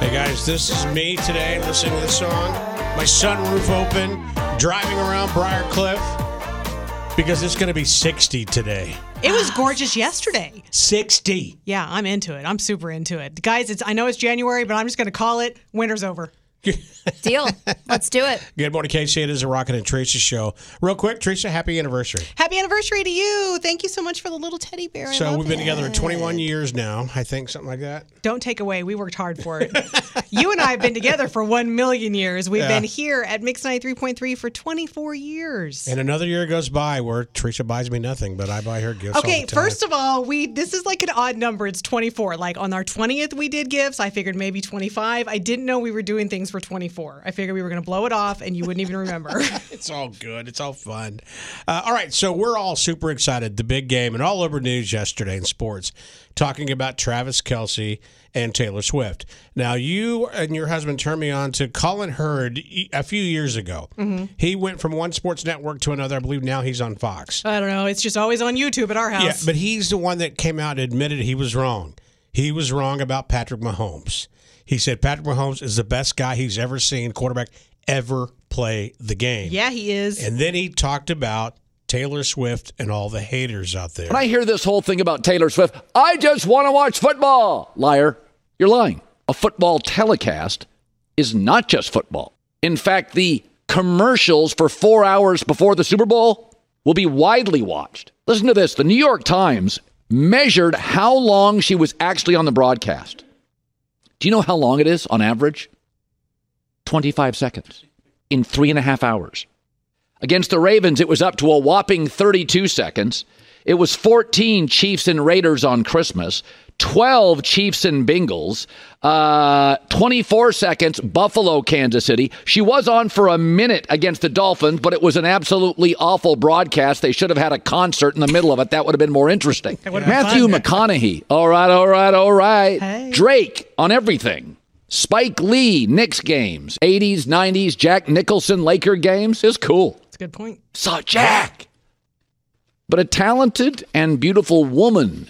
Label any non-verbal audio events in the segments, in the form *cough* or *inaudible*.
Hey guys, this is me today listening to this song. My sunroof open, driving around Briar Cliff because it's going to be 60 today. It was gorgeous yesterday. 60. Yeah, I'm into it. I'm super into it. Guys, it's I know it's January, but I'm just going to call it winter's over. *laughs* Deal. Let's do it. Good morning, Casey. It is a Rocket and Teresa show. Real quick, Teresa, happy anniversary. Happy anniversary to you. Thank you so much for the little teddy bear. I so love we've been it. together 21 years now, I think, something like that. Don't take away. We worked hard for it. you and I have been together for 1 million years. We've Yeah. been here at Mix 93.3 for 24 years. And another year goes by where Teresa buys me nothing, but I buy her gifts. all Okay, the time. first of all, we this is like an odd number. It's 24. Like on our 20th we did gifts. I figured maybe 25. I didn't know we were doing things for 24. I figured we were going to blow it off and you wouldn't even remember. *laughs* It's all good. It's all fun. Uh, all right, so we're all super excited. The big game and all over news yesterday in sports, talking about Travis Kelce and Taylor Swift. Now, you and your husband turned me on to Colin Hurd a few years ago. He went from one sports network to another. I believe now he's on Fox. I don't know. It's just always on YouTube at our house. Yeah, but he's the one that came out and admitted he was wrong. He was wrong about Patrick Mahomes. He said Patrick Mahomes is the best guy he's ever seen quarterback ever play the game. yeah, he is. And then he talked about Taylor Swift and all the haters out there. When I hear this whole thing about Taylor Swift, I just want to watch football. Liar. You're lying. A football telecast is not just football. In fact, the commercials for four hours before the Super Bowl will be widely watched. Listen to this the New York Times measured how long she was actually on the broadcast. Do you know how long it is on average? 25 seconds in three and a half hours. Against the Ravens, it was up to a whopping 32 seconds. It was 14 Chiefs and Raiders on Christmas, 12 Chiefs and Bengals, uh, 24 seconds Buffalo, Kansas City. She was on for a minute against the Dolphins, but it was an absolutely awful broadcast. They should have had a concert in the middle of it. That would have been more interesting. been Matthew fun. McConaughey. All right, all right, all right. Hey. Drake on everything. Spike Lee, Knicks games, 80s, 90s, Jack Nicholson, Laker games. It's cool. That's a good point. Saw Jack. But a talented and beautiful woman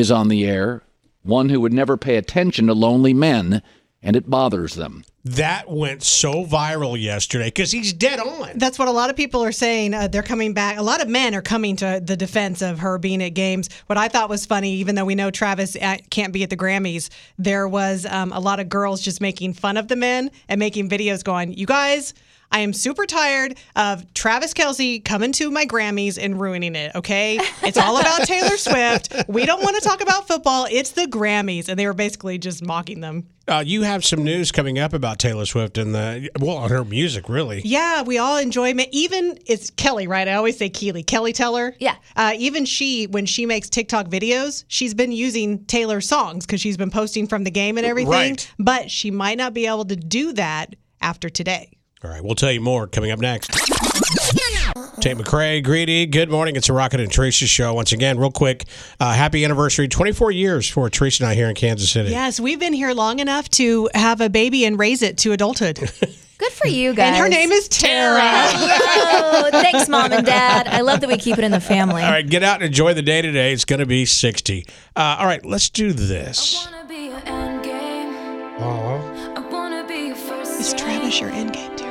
is on the air, one who would never pay attention to lonely men, and it bothers them. that went so viral yesterday because he's dead on. That's what a lot of people are saying. Uh, they're coming back. A lot of men are coming to the defense of her being at games. What I thought was funny, even though we know Travis uh, can't be at the Grammys, there was um, a lot of girls just making fun of the men and making videos going, You guys, I am super tired of Travis Kelce coming to my Grammys and ruining it, okay? It's all about Taylor *laughs* Swift. We don't want to talk about football. It's the Grammys. And they were basically just mocking them. Uh, you have some news coming up about Taylor Swift and the well, on her music, really. Yeah, we all enjoy it. Even it's Keleigh, right? I always say Keely. Keleigh Teller. Yeah. Uh, even she, when she makes TikTok videos, she's been using Taylor songs because she's been posting from the game and everything. Right. But she might not be able to do that after today. All right, we'll tell you more coming up next. Tate McRae, Greedy, good morning. It's a Rocket and Teresa show. Once again, real quick, uh, happy anniversary. 24 years for Teresa and I here in Kansas City. Yes, we've been here long enough to have a baby and raise it to adulthood. *laughs* Good for you guys. and her name is Tara. Oh, thanks, mom and dad. I love that we keep it in the family. All right, get out and enjoy the day today. It's going to be 60. Uh, all right, let's do this. wanna be your end game. Aw. I wanna be your first. Is Travis your end game, Tara?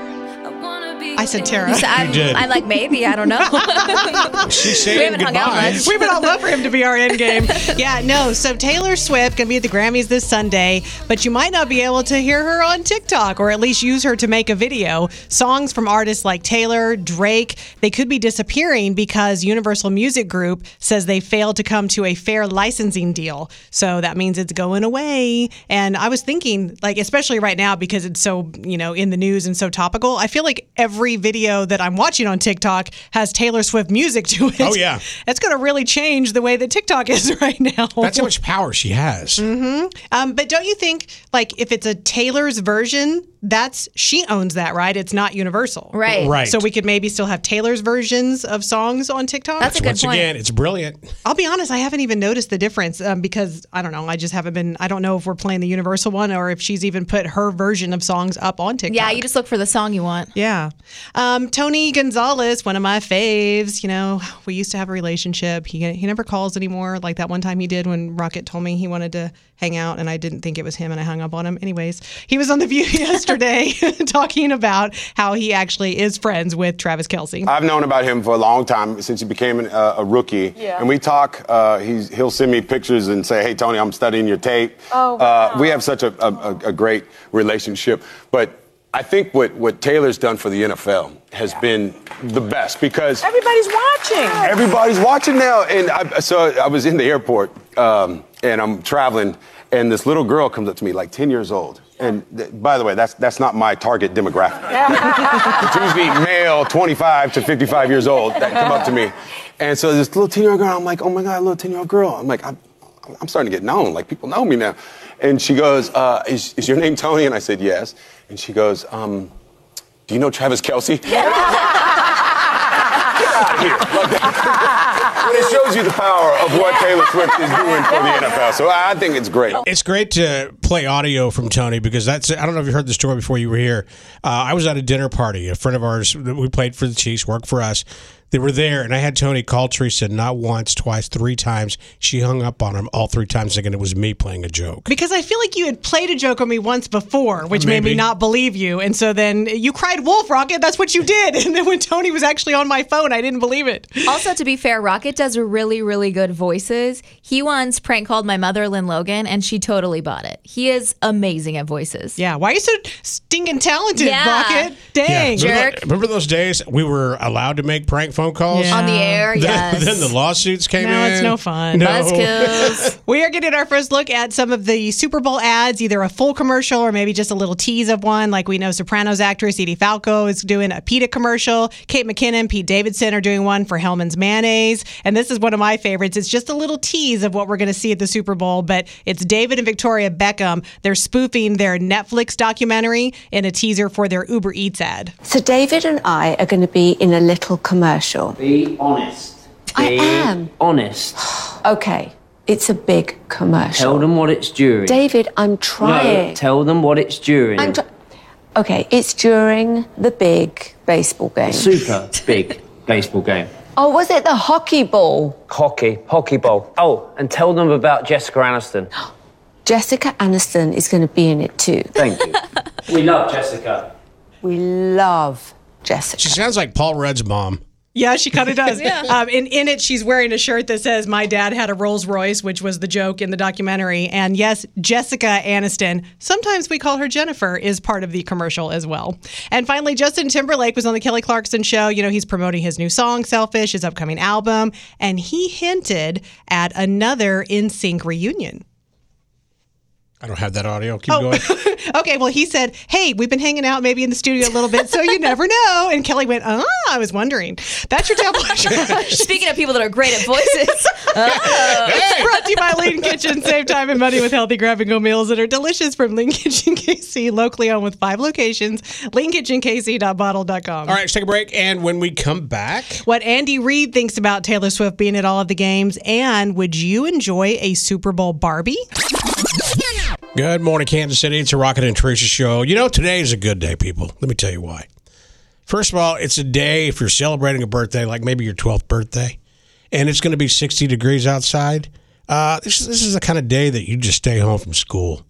Be. I said Tara. So I'm, You did. I'm like, maybe. I don't know. *laughs* She's We haven't hung out goodbye. much. We would all love for him to be our end game. *laughs* Yeah, no. So Taylor Swift gonna be at the Grammys this Sunday, but you might not be able to hear her on TikTok or at least use her to make a video. Songs from artists like Taylor, Drake, they could be disappearing because Universal Music Group says they failed to come to a fair licensing deal. So that means it's going away. And I was thinking, like, especially right now because it's so, you know, in the news and so topical, I feel like every video that I'm watching on TikTok has Taylor Swift music to it. Oh, yeah. *laughs* It's going to really change the way that TikTok is *laughs* right now. That's how much power she has. um, but don't you think, like, if it's a Taylor's version, that's she owns that, right? It's not Universal. Right. Right. So we could maybe still have Taylor's versions of songs on TikTok. That's a good Once point. again, it's brilliant. I'll be honest, I haven't even noticed the difference um, because I don't know. I just haven't been. I don't know if we're playing the Universal one or if she's even put her version of songs up on TikTok. yeah, you just look for the song you want. Yeah. Um, Tony Gonzalez, one of my faves. You know, we used to have a relationship. He he never calls anymore. Like that one time he did when Rocket told me he wanted to hang out, and I didn't think it was him, and I hung up on him. Anyways, he was on the View yesterday *laughs* *laughs* talking about how he actually is friends with Travis Kelce. I've known about him for a long time since he became an, uh, a rookie. Yeah. And we talk. Uh, he's, he'll send me pictures and say, "Hey, Tony, I'm studying your tape." Oh, uh, we have such a, a, a great relationship. But I think what, what Taylor's done for the NFL has been the best because Everybody's watching. Everybody's watching now. And I, so I was in the airport um, and I'm traveling, and this little girl comes up to me, like 10 years old. And th- by the way, that's, that's not my target demographic. *laughs* it's usually male, 25 to 55 years old, that come up to me. And so this little 10 year old girl, I'm like, oh my God, a little 10 year old girl. I'm like, I'm, I'm starting to get known. Like, people know me now. And she goes, uh, is, is your name Tony? And I said, yes. And she goes, um, do you know Travis Kelce? *laughs* *laughs* here. Like that. But it shows you the power of what Taylor Swift is doing for the *laughs* NFL. So I think it's great. It's great to play audio from Tony because that's. I don't know if you heard the story before you were here. Uh, I was at a dinner party. A friend of ours that we played for the Chiefs, worked for us. They were there, and I had Tony call Teresa not once, twice, three times. She hung up on him all three times, thinking it was me playing a joke. Because I feel like you had played a joke on me once before, which made me not believe you. And so then you cried wolf, Rocket. That's what you did. *laughs* And then when Tony was actually on my phone, I didn't believe it. Also, to be fair, Rocket does really, really good voices. He once prank called my mother, Lynn Logan, and she totally bought it. He is amazing at voices. Yeah. Why are you so stinking talented, Yeah. Rocket? Dang. remember, jerk. remember those days we were allowed to make prank phone calls? Yeah. On the air, *laughs* Then, yes. then the lawsuits came No, in. it's no fun. No. Buzzkills. *laughs* We are getting our first look at some of the Super Bowl ads, either a full commercial or maybe just a little tease of one. Like we know Sopranos actress Edie Falco is doing a PETA commercial. Kate McKinnon, Pete Davidson are doing one for Hellmann's Mayonnaise. And this is one of my favorites. It's just a little tease of what we're going to see at the Super Bowl, but it's David and Victoria Beckham. They're spoofing their Netflix documentary in a teaser for their Uber Eats ad. So David and I are going to be in a little commercial. Be honest. I am. honest. *sighs* Okay, it's a big commercial. Tell them what it's during. David, I'm trying. No, tell them what it's during. I'm try- okay, it's during the big baseball game. Super big *laughs* baseball game. oh, was it the hockey ball? Hockey, hockey ball. Oh, and tell them about Jessica Aniston. *gasps* Jessica Aniston is going to be in it too. Thank you. *laughs* we love Jessica. We love Jessica. She sounds like Paul Rudd's mom. Yeah, she kind of does. *laughs* um, and in it, she's wearing a shirt that says, My dad had a Rolls Royce, which was the joke in the documentary. And yes, Jessica Aniston, sometimes we call her Jennifer, is part of the commercial as well. And finally, Justin Timberlake was on the Kelly Clarkson show. You know, he's promoting his new song, Selfish, his upcoming album. And he hinted at another NSYNC reunion. I don't have that audio. Keep Oh. going. *laughs* okay, well, he said, Hey, we've been hanging out maybe in the studio a little bit, so you never know. And Kelly went, Ah, I was wondering. That's your tabloid *laughs* trash. Speaking of people that are great at voices, *laughs* It's brought to you by Lean Kitchen. Save time and money with healthy grab and go meals that are delicious from Lean Kitchen KC, locally owned with five locations. LeanKitchenKC.bottle.com. All right, let's take a break. And when we come back, What Andy Reid thinks about Taylor Swift being at all of the games, and would you enjoy a Super Bowl Barbie? Good morning, Kansas City. It's a Rocket and Teresa show. You know, today is a good day, people. Let me tell you why. First of all, it's a day if you're celebrating a birthday, like maybe your 12th birthday, and it's going to be 60 degrees outside. Uh, this, this is the kind of day that you just stay home from school.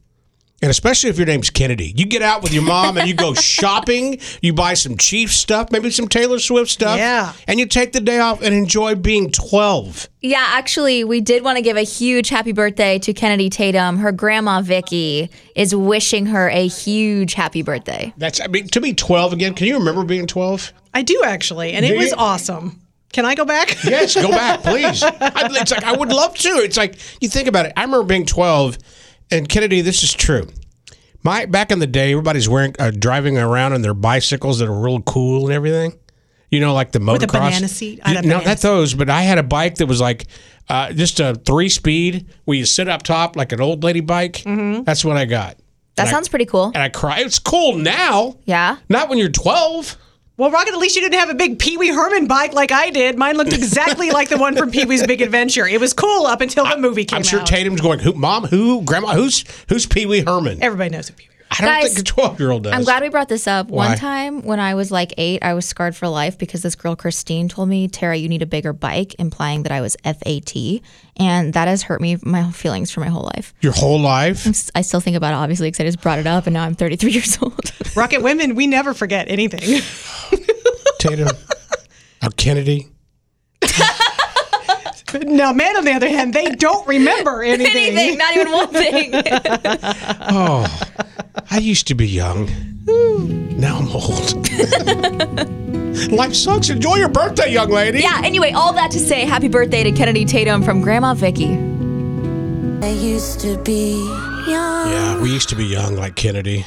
And especially if your name's Kennedy. You get out with your mom and you go *laughs* shopping, you buy some Chiefs stuff, maybe some Taylor Swift stuff. Yeah. And you take the day off and enjoy being 12. yeah, actually, we did want to give a huge happy birthday to Kennedy Tatum. Her grandma Vicky is wishing her a huge happy birthday. That's, I mean, to be 12 again, can you remember being 12? I do actually, and Do it was you? awesome. Can I go back? *laughs* Yes, go back, please. *laughs* I, it's like I would love to. It's like you think about it. I remember being twelve, and Kennedy. This is true. My back in the day, everybody's wearing uh, driving around on their bicycles that are real cool and everything. You know, like the motocross. With a banana seat? I no, not those. But I had a bike that was like uh, just a three speed where you sit up top like an old lady bike. Mm-hmm. That's what I got. That And I- sounds pretty cool. And I cry. It's cool now. Yeah. Not when you're 12. Well, Rocket, at least you didn't have a big Pee Wee Herman bike like I did. Mine looked exactly like the one from Pee Wee's Big Adventure. It was cool up until the movie came out. I'm sure out. Tatum's going, who, Mom, who, Grandma, who's who's Pee Wee Herman? Everybody knows who Pee Wee. I don't Guys, think a 12 year old does. I'm glad we brought this up. Why? One time when I was like eight, I was scarred for life because this girl, Christine, told me, Tara, you need a bigger bike, implying that I was FAT. And that has hurt me, my feelings for my whole life. Your whole life? I still think about it, obviously, because I just brought it up and now I'm 33 *laughs* years old. Rocket women, we never forget anything. Tatum. *laughs* or Kennedy. *laughs* now, men, on the other hand, they don't remember *laughs* anything. Anything, not even one thing. *laughs* Oh, I used to be young. Now I'm old. *laughs* Life sucks. Enjoy your birthday, young lady. yeah, anyway, all that to say, happy birthday to Kennedy Tatum from Grandma Vicky. I used to be young. Yeah, we used to be young like Kennedy.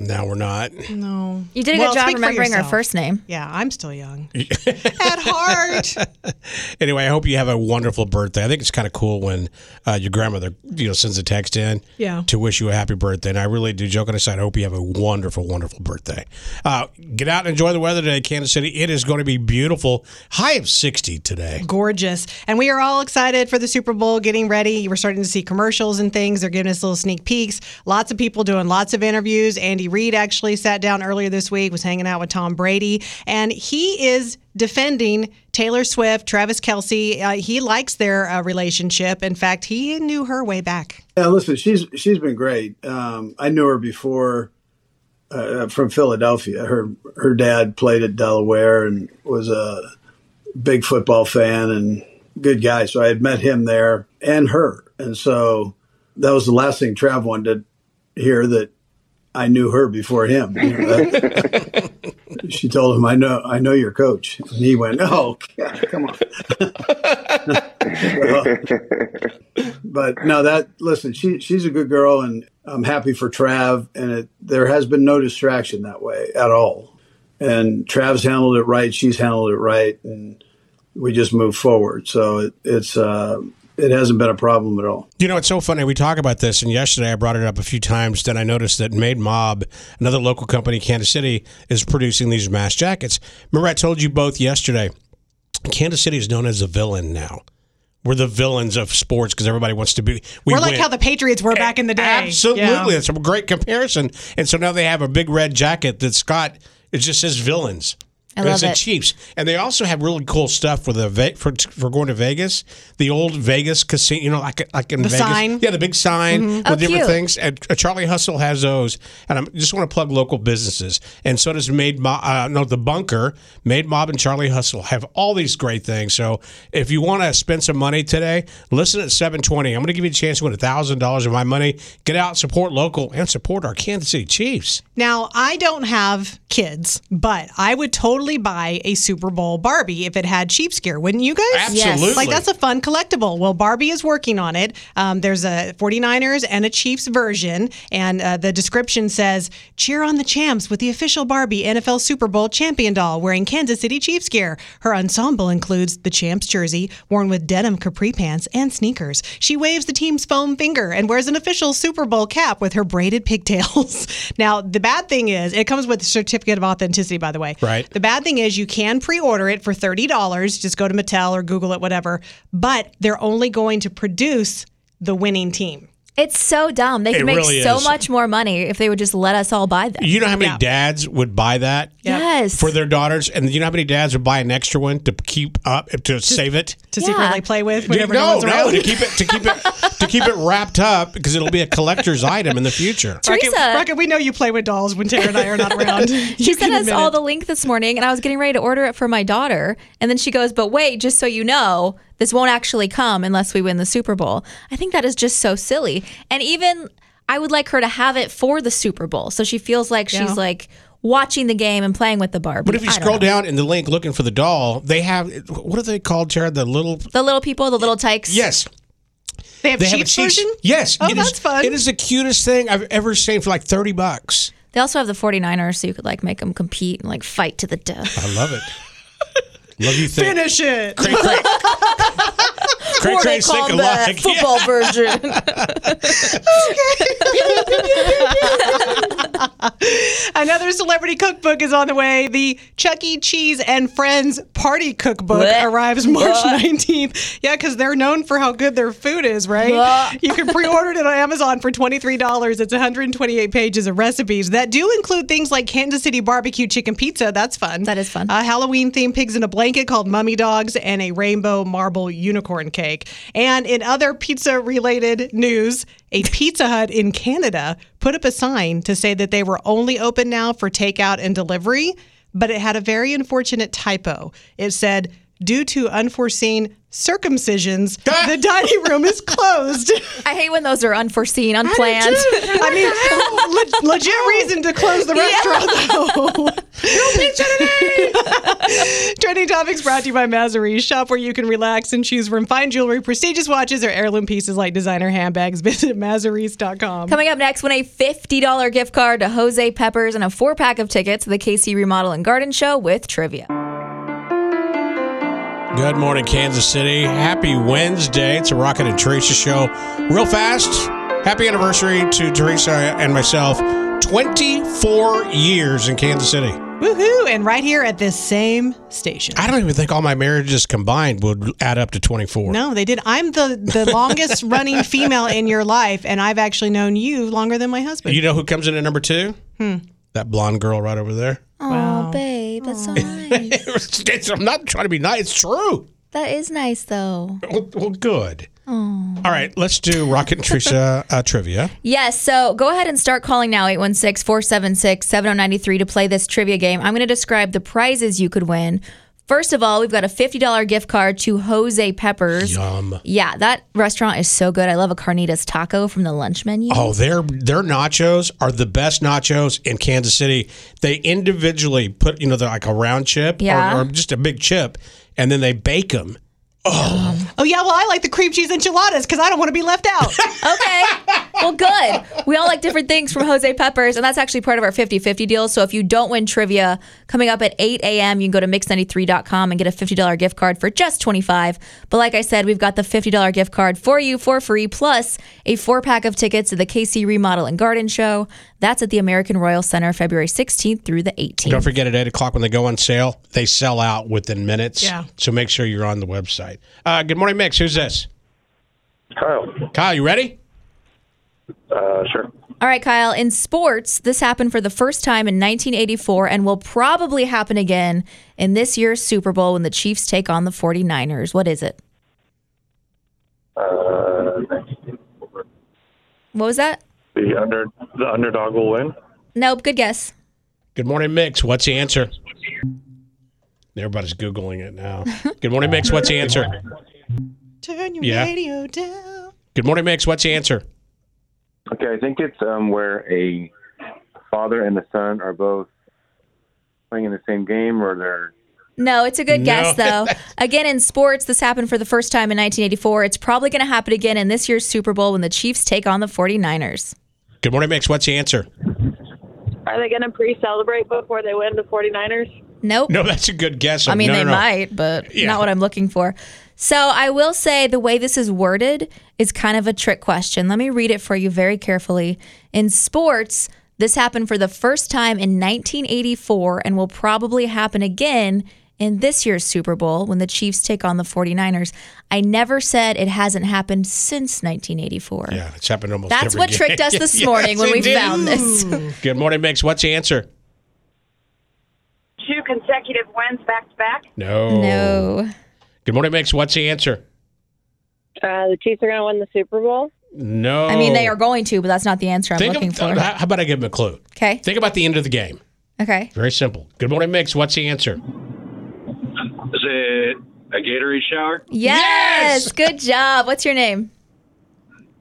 Now we're not. No. You did a Well, good job remembering her first name. Yeah, I'm still young. *laughs* At heart. Anyway, I hope you have a wonderful birthday. I think it's kind of cool when uh, your grandmother, you know, sends a text in Yeah. to wish you a happy birthday. And I really do. Joking aside, I hope you have a wonderful, wonderful birthday. Uh, get out and enjoy the weather today, Kansas City. It is going to be beautiful. High of 60 today. Gorgeous. And we are all excited for the Super Bowl, getting ready. We're starting to see commercials and things. They're giving us little sneak peeks. Lots of people doing lots of interviews. Andy Reid actually sat down earlier this week, was hanging out with Tom Brady, and he is defending Taylor Swift, Travis Kelce. Uh, he likes their uh, relationship. In fact, he knew her way back. Yeah, listen, she's she's been great. Um, I knew her before uh, from Philadelphia. Her her dad played at Delaware and was a big football fan and good guy. So I had met him there and her, and so that was the last thing Trav wanted to hear that I knew her before him. You know, *laughs* she told him, "I know, I know your coach," and he went, "Oh, God, come on." but no, that listen, she she's a good girl, and I'm happy for Trav. And it, there has been no distraction that way at all. And Trav's handled it right. She's handled it right, and we just move forward. So it, it's uh, it hasn't been a problem at all. You know, it's so funny. We talk about this, and yesterday I brought it up a few times. Then I noticed that Made Mobb, another local company, in Kansas City, is producing these mass jackets. Remember, I told you both yesterday. Kansas City is known as the villain now. We're the villains of sports because everybody wants to be. We We are like win. how the Patriots were back in the day. Absolutely, Yeah. that's a great comparison. And so now they have a big red jacket that's got it just says villains. I love it's the it. Chiefs, and they also have really cool stuff for the for for going to Vegas. The old Vegas casino, you know, like like in The Vegas, sign. yeah, the big sign with Oh, different cute. things. And uh, Charlie Hustle has those, and I just want to plug local businesses. And so does Made Mobb. Uh, no, the Bunker, Made Mobb, and Charlie Hustle have all these great things. So if you want to spend some money today, listen at seven twenty. I'm going to give you a chance to win thousand dollars of my money. Get out, support local, and support our Kansas City Chiefs. Now, I don't have kids, but I would totally buy a Super Bowl Barbie if it had Chiefs gear, wouldn't you guys? Absolutely. Like, that's a fun collectible. Well, Barbie is working on it. Um, there's a 49ers and a Chiefs version, and uh, the description says, Cheer on the champs with the official Barbie NFL Super Bowl champion doll wearing Kansas City Chiefs gear. Her ensemble includes the champs jersey, worn with denim capri pants and sneakers. She waves the team's foam finger and wears an official Super Bowl cap with her braided pigtails. *laughs* now, the bad thing is, it comes with a certificate of authenticity, by the way. Right. The bad thing is, you can pre order it for $30. Just go to Mattel or Google it, whatever. But they're only going to produce the winning team. It's so dumb. They could make really so is. much more money if they would just let us all buy them. You know how many Yeah. dads would buy that? Yes. For their daughters, and you know how many dads would buy an extra one to keep up to save it? To Yeah. secretly play with whenever no, no, one's no, around. to keep it to keep it *laughs* to keep it wrapped up because it'll be a collector's item in the future. Teresa- Rocket, we know you play with dolls when Tara and I are not *laughs* around. She You sent us all it. the link this morning, and I was getting ready to order it for my daughter. And then she goes, But wait, just so you know, this won't actually come unless we win the Super Bowl. I think that is just so silly. And even I would like her to have it for the Super Bowl. So she feels like Yeah. she's like watching the game and playing with the Barbie. But if you I scroll know. down in the link looking for the doll, they have what are they called, Jared? The little the little people, the little tykes. yes, They have they have a Chiefs Chiefs version? Yes, Oh, it is- that's fun. It is the cutest thing I've ever seen for like thirty bucks. They also have the 49ers, so you could like make them compete and like fight to the death. I love it. *laughs* love you. Finish it. Cray, cray. *laughs* cray, or cray, think alike. football version. *laughs* Okay. *laughs* Another celebrity cookbook is on the way. The Chuck E. Cheese and Friends Party Cookbook Blech. arrives March Blech. 19th. Yeah, because they're known for how good their food is, right? Blech. You can pre-order it on Amazon for $23. It's 128 pages of recipes that do include things like Kansas City barbecue chicken pizza. That's fun. That is fun. A Halloween-themed pigs in a blanket called mummy dogs and a rainbow marble unicorn cake. And in other pizza-related news, a Pizza Hut in Canada put up a sign to say that they were only open now for takeout and delivery, but it had a very unfortunate typo. It said, due to unforeseen circumcisions, *laughs* the dining room is closed. I hate when those are unforeseen, unplanned. I mean, le- legit reason to close the restaurant, though. *laughs* no pizza today. *laughs* Trending topics brought to you by Mazarie. Shop where you can relax and choose from fine jewelry, prestigious watches, or heirloom pieces like designer handbags. Visit Mazaries.com. Coming up next, win a $50 gift card to Jose Peppers and a four pack of tickets to the KC Remodel and Garden Show with trivia. Good morning, Kansas City. Happy Wednesday. It's a Rocket and Teresa show. Real fast, happy anniversary to Teresa and myself. 24 years in Kansas City. Woohoo! And right here at this same station. I don't even think all my marriages combined would add up to 24. No, they did. I'm the, the longest *laughs* running female in your life, and I've actually known you longer than my husband. You know who comes in at number two? Hmm. That blonde girl right over there. Oh, babe, that's so *laughs* nice. *laughs* It's- I'm not trying to be nice. It's true. that is nice, though. Well, well, good. All right, let's do Rocket and Teresa *laughs* uh, trivia. Yes, so go ahead and start calling now 816 476 7093 to play this trivia game. I'm going to describe the prizes you could win. First of all, we've got a $50 gift card to Jose Peppers. Yum. Yeah, that restaurant is so good. I love a carnitas taco from the lunch menu. Oh, their their nachos are the best nachos in Kansas City. They individually put, you know, they're like a round chip Yeah. or, or just a big chip, and then they bake them. Oh. oh, yeah, well, I like the cream cheese enchiladas because I don't want to be left out. *laughs* Okay. Well, good. We all like different things from Jose Peppers, and that's actually part of our 50 50 deal. So if you don't win trivia coming up at 8 a.m., you can go to mix93.com and get a $50 gift card for just 25 But like I said, we've got the $50 gift card for you for free, plus a four pack of tickets to the KC Remodel and Garden Show. That's at the American Royal Center February 16th through the 18th. Don't forget at eight o'clock when they go on sale, they sell out within minutes. Yeah. So make sure you're on the website. Uh, good morning, Mix. Who's this? Kyle. Kyle, you ready? Uh, sure. All right, Kyle. In sports, this happened for the first time in 1984 and will probably happen again in this year's Super Bowl when the Chiefs take on the 49ers. What is it? Uh, What was that? the under the underdog will win. Nope. Good guess. Good morning, Mix. What's the answer? Everybody's Googling it now. *laughs* Good morning, Mix. What's the answer? Turn your Yeah. radio down. Good morning, Mix. What's the answer? Okay, I think it's um, where a father and a son are both playing in the same game, or they're No, it's a good No. guess, though. *laughs* again, in sports, this happened for the first time in 1984. It's probably going to happen again in this year's Super Bowl when the Chiefs take on the 49ers. Good morning, Mix. What's the answer? Are they going to pre-celebrate before they win the 49ers? Nope. No, that's a good guess. I mean, No, they no, no. might, but Yeah. not what I'm looking for. So I will say the way this is worded is kind of a trick question. Let me read it for you very carefully. In sports, this happened for the first time in 1984 and will probably happen again in this year's Super Bowl when the Chiefs take on the 49ers. I never said it hasn't happened since 1984. Yeah, it's happened almost That's what game. tricked us this *laughs* Yes, morning when we did. found this. Good morning, Mix. What's the answer? Two consecutive wins back to back. No. No. Good morning, Mix. What's the answer? Uh, the Chiefs are going to win the Super Bowl. No. I mean, they are going to, but that's not the answer I'm Think looking of, for. How about I give them a clue? Okay. Think about the end of the game. Okay. Very simple. Good morning, Mix. What's the answer? Is it a Gatorade shower? Yes! Good job. What's your name?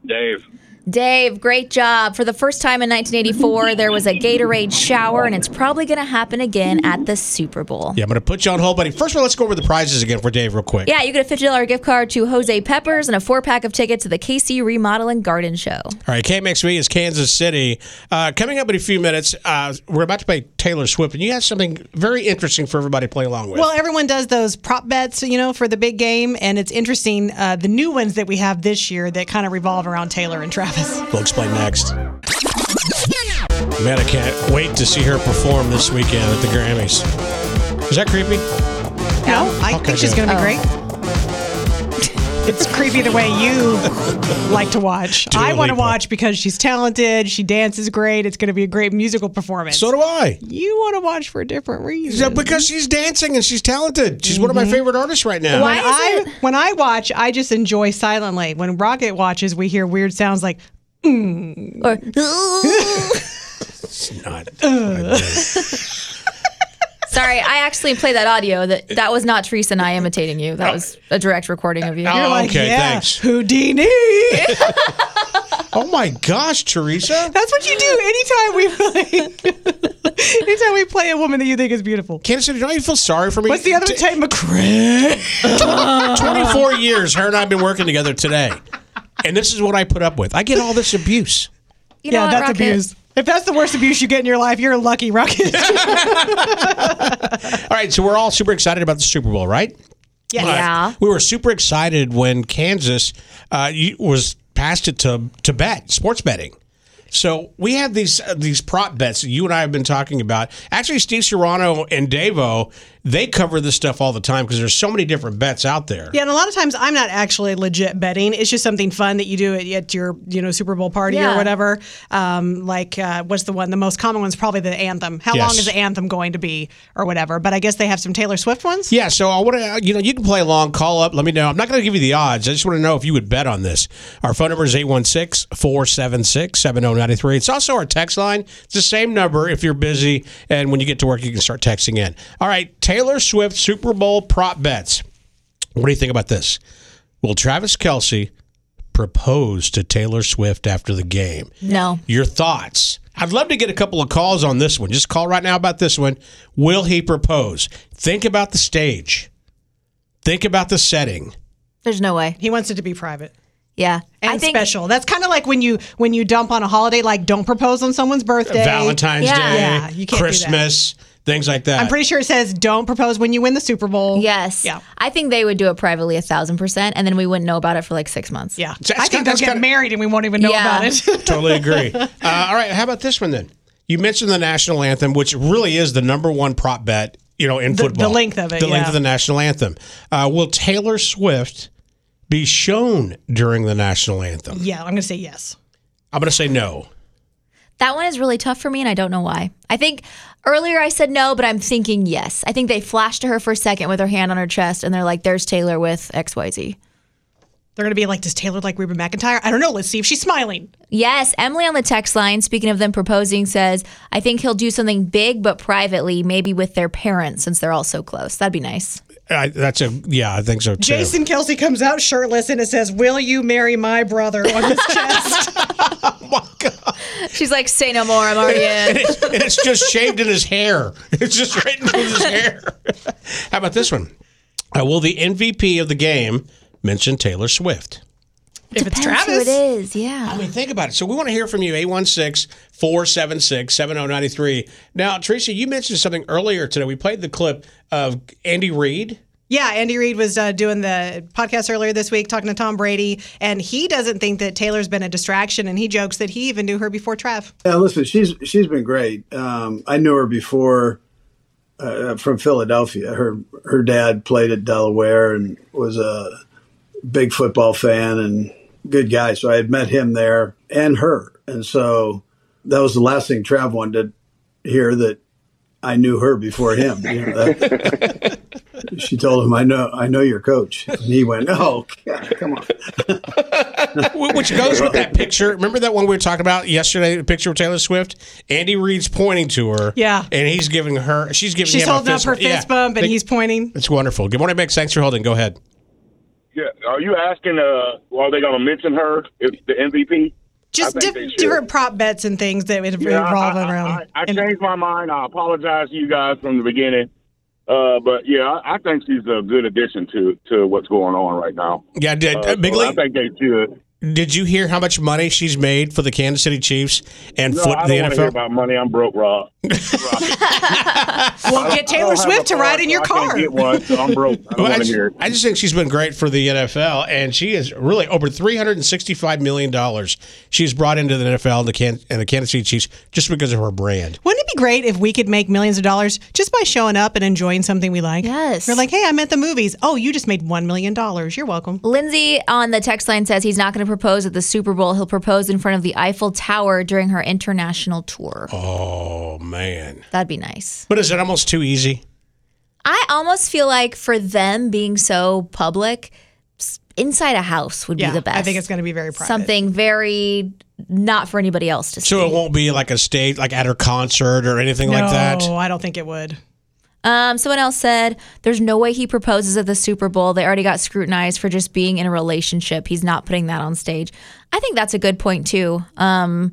Dave. Dave, great job. For the first time in 1984, there was a Gatorade shower, and it's probably going to happen again at the Super Bowl. Yeah, I'm going to put you on hold, buddy. First of all, let's go over the prizes again for Dave, real quick. Yeah, you get a $50 gift card to Jose Peppers and a four pack of tickets to the KC Remodel and Garden Show. All right, KMXV is Kansas City. Uh, coming up in a few minutes, uh, we're about to play Taylor Swift, and you have something very interesting for everybody to play along with. Well, everyone does those prop bets, you know, for the big game, and it's interesting uh, the new ones that we have this year that kind of revolve around Taylor and Travis. we'll explain next. Man, I can't wait to see her perform this weekend at the Grammys. Is that creepy? No, I Okay, think she's going to be great. It's creepy the way you like to watch. *laughs* Dua I want to watch because she's talented. She dances great. It's going to be a great musical performance. So do I. you want to watch for a different reason. Yeah, because she's dancing and she's talented. She's one of my mm-hmm. favorite artists right now. Why when is I when I watch, I just enjoy silently. When Rocket watches, we hear weird sounds like mm. Or, *laughs* it's Not- *laughs* sorry, I actually played that audio. That that was not Teresa and I imitating you. That was a direct recording of you. Oh, you're like, okay, yeah, thanks. Houdini. *laughs* oh my gosh, Teresa. That's what you do anytime we play. *laughs* anytime we play a woman that you think is beautiful. Candace, don't you feel sorry for me? What's the other T- Tate McRae? *laughs* 24 years, her and I have been working together today. And this is what I put up with. I get all this abuse. You know yeah, what, that's Rocket? abuse. If that's the worst abuse you get in your life, you're a lucky, Rocket. *laughs* All right, so we're all super excited about the Super Bowl, right? Yes. Yeah. We were super excited when Kansas uh, was passed it to to bet sports betting. So we have these uh, these prop bets that you and I have been talking about. Actually, Steve Serrano and Davo they cover this stuff all the time because there's so many different bets out there. Yeah, and a lot of times I'm not actually legit betting. It's just something fun that you do at, at your you know Super Bowl party Yeah. or whatever. Um, like uh, what's the one? The most common one's probably the anthem. How long is the anthem going to be or whatever? But I guess they have some Taylor Swift ones. Yeah, so I want to, you know, you can play along, call up, let me know. I'm not going to give you the odds. I just want to know if you would bet on this. Our phone number is 816 476 7093. It's also our text line. It's the same number if you're busy, and when you get to work, you can start texting in. All right, Taylor Swift Super Bowl prop bets. What do you think about this? Will Travis Kelce propose to Taylor Swift after the game? No. Your thoughts. I'd love to get a couple of calls on this one. Just call right now about this one. Will he propose? Think about the stage. Think about the setting. There's no way. He wants it to be private Yeah. and I think special. That's kind of like when you when you dump on a holiday. Like, don't propose on someone's birthday. Valentine's Yeah. Day, Yeah, you can't do that. Christmas, things like that. I'm pretty sure it says don't propose when you win the Super Bowl. Yes. Yeah. I think they would do it privately a thousand percent, and then we wouldn't know about it for like six months. Yeah. It's- I think kinda- they'll get kinda- married and we won't even know Yeah. about it. *laughs* totally agree. *laughs* Uh, all right, how about this one then? You mentioned the national anthem, which really is the number one prop bet, you know, in The- football. the length of it, The length of the national anthem. Uh, will Taylor Swift be shown during the national anthem? yeah, I'm going to say yes. I'm going to say no. That one is really tough for me, and I don't know why. I think earlier I said no, but I'm thinking yes. I think they flashed to her for a second with her hand on her chest, and they're like, "There's Taylor with X Y Z." They're going to be like, does Taylor like Reba McEntire? I don't know. Let's see if she's smiling. Yes, Emily on the text line, speaking of them proposing, says, I think he'll do something big but privately, maybe with their parents since they're all so close. That'd be nice. I, that's a yeah, I think so too. Jason Kelce comes out shirtless and it says, Will you marry my brother on his *laughs* chest? My God. She's like, say no more, I'm already and, *laughs* in. it's, and it's just shaved in his hair. It's just right into his hair. How about this one? Uh, will the MVP of the game mention Taylor Swift? If it's Depends who Travis. it is, yeah. I mean, think about it. So we want to hear from you, 816 476 7093. Now, Teresa, you mentioned something earlier today. We played the clip of Andy Reid. Yeah, Andy Reid was uh, doing the podcast earlier this week talking to Tom Brady, and he doesn't think that Taylor's been a distraction, and he jokes that he even knew her before Trav. Yeah, listen, she's she's been great. Um, I knew her before uh, from Philadelphia. Her her dad played at Delaware and was a big football fan and good guy. So I had met him there and her, and so that was the last thing Trav wanted to hear that I knew her before him. You know, that- *laughs* she told him, "I know, I know your coach," and he went, "Oh, God, come on." *laughs* Which goes with that picture. Remember that one we were talking about yesterday? The picture of Taylor Swift. Andy Reid's pointing to her. Yeah. and he's giving her. She's giving She's him a holding up her bump. Yeah. fist bump, and Think- he's pointing. It's wonderful. Good morning, Mix. Thanks for holding. Go ahead. Yeah, are you asking? Uh, are they going to mention her if the MVP? Just diff- different prop bets and things that would Yeah, revolve I, I- around. I, I and- changed my mind. I apologize to you guys from the beginning. Uh, but yeah, I, I think she's a good addition to to what's going on right now. Yeah, did Uh, Big so I League? think they should. Did you hear how much money she's made for the Kansas City Chiefs and No, foot, I the don't want hear NFL? about money. I'm broke, Rob. *laughs* Well, get Taylor Swift to ride in your I can't car. get one, so I'm broke. I don't Well, I, just, hear. I just think she's been great for the NFL, and she is really over three hundred and sixty-five million dollars she's brought into the NFL and the, Can- and the Kansas City Chiefs just because of her brand. Wouldn't it be great if we could make millions of dollars just by showing up and enjoying something we like? Yes. We're like, hey, I'm at the movies. Oh, you just made $1 million. You're welcome. Lindsay on the text line says he's not going to propose at the Super Bowl. He'll propose in front of the Eiffel Tower during her international tour. Oh man, That'd be nice. but is it almost too easy? I almost feel like for them being so public, inside a house would Yeah, be the best. I think it's going to be very private. something very not for anybody else to see. So it won't be like a stage, like at her concert or anything like that. No, I don't think it would. Um, someone else said, "There's no way he proposes at the Super Bowl. They already got scrutinized for just being in a relationship. He's not putting that on stage." I think that's a good point too. Um,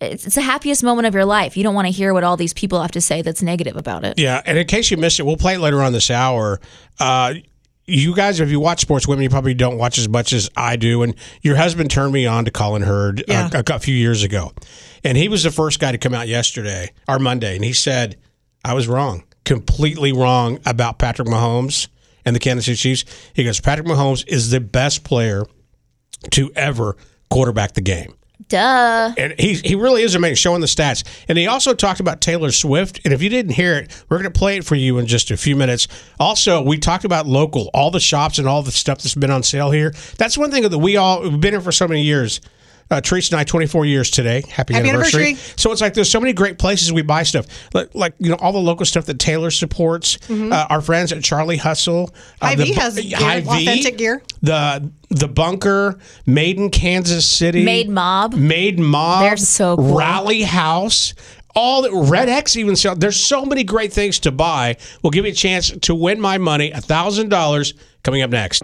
it's, it's the happiest moment of your life. You don't want to hear what all these people have to say that's negative about it. Yeah, and in case you missed it, we'll play it later on this hour. Uh, you guys, if you watch sports women, you probably don't watch as much as I do. And your husband turned me on to Colin Hurd Yeah. a, a few years ago, and he was the first guy to come out yesterday or Monday, and he said I was wrong, completely wrong about Patrick Mahomes and the Kansas City Chiefs. He goes, Patrick Mahomes is the best player to ever quarterback the game. Duh. And he, he really is amazing, showing the stats. And he also talked about Taylor Swift. And if you didn't hear it, we're going to play it for you in just a few minutes. Also, we talked about local, all the shops and all the stuff that's been on sale here. That's one thing that we all, we've been here for so many years. Uh, Teresa and I, 24 years today. Happy, Happy anniversary. anniversary. So it's like there's so many great places we buy stuff. Like, like you know, all the local stuff that Taylor supports. Uh, our friends at Charlie Hustle. Uh, Hy-Vee the has gear, Hy-Vee, authentic gear. The, the Bunker, Made in Kansas City. Made Mobb. Made Mobb. They're so cool. Rally House. All the Red X even sell. There's so many great things to buy. We'll give you a chance to win my money, a thousand dollars. Coming up next.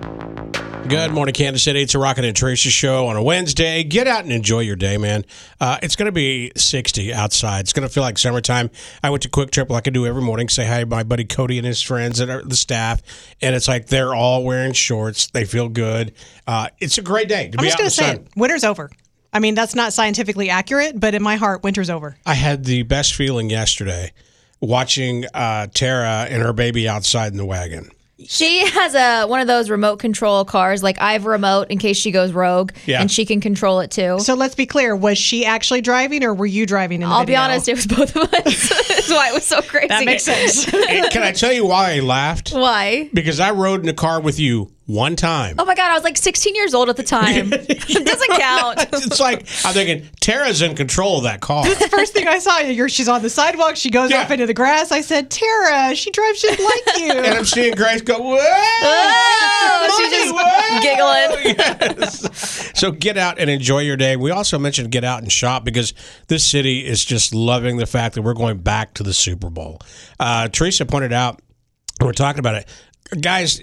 Good morning, Kansas City. It's a Rocket and Tracy show on a Wednesday. Get out and enjoy your day, man. Uh, it's going to be 60 outside. It's going to feel like summertime. I went to QuikTrip like I do every morning. Say hi to my buddy Cody and his friends and the staff. And it's like they're all wearing shorts. They feel good. Uh, it's a great day to I'm be just out in going the to say sun. it. Winter's over. I mean, that's not scientifically accurate, but in my heart, winter's over. I had the best feeling yesterday watching uh, Tara and her baby outside in the wagon. She has a one of those remote control cars. Like I have a remote in case she goes rogue, Yeah. and she can control it too. So let's be clear. Was she actually driving or were you driving in the I'll be honest, it was both of us. *laughs* That's why it was so crazy. That makes sense. Can I tell you why I laughed? Why? Because I rode in a car with you one time. Oh my god, I was like 16 years old at the time. *laughs* it doesn't count. *laughs* It's like I'm thinking Tara's in control of that car. the first thing I saw, you're, she's on the sidewalk. She goes Yeah. off into the grass. I said, Tara, she drives just like you. *laughs* And I'm seeing Grace go, whoa! Oh, she's just Whoa! giggling. Yes. So get out and enjoy your day. We also mentioned get out and shop because this city is just loving the fact that we're going back to the Super Bowl. Uh, Teresa pointed out, we're talking about it. Guys,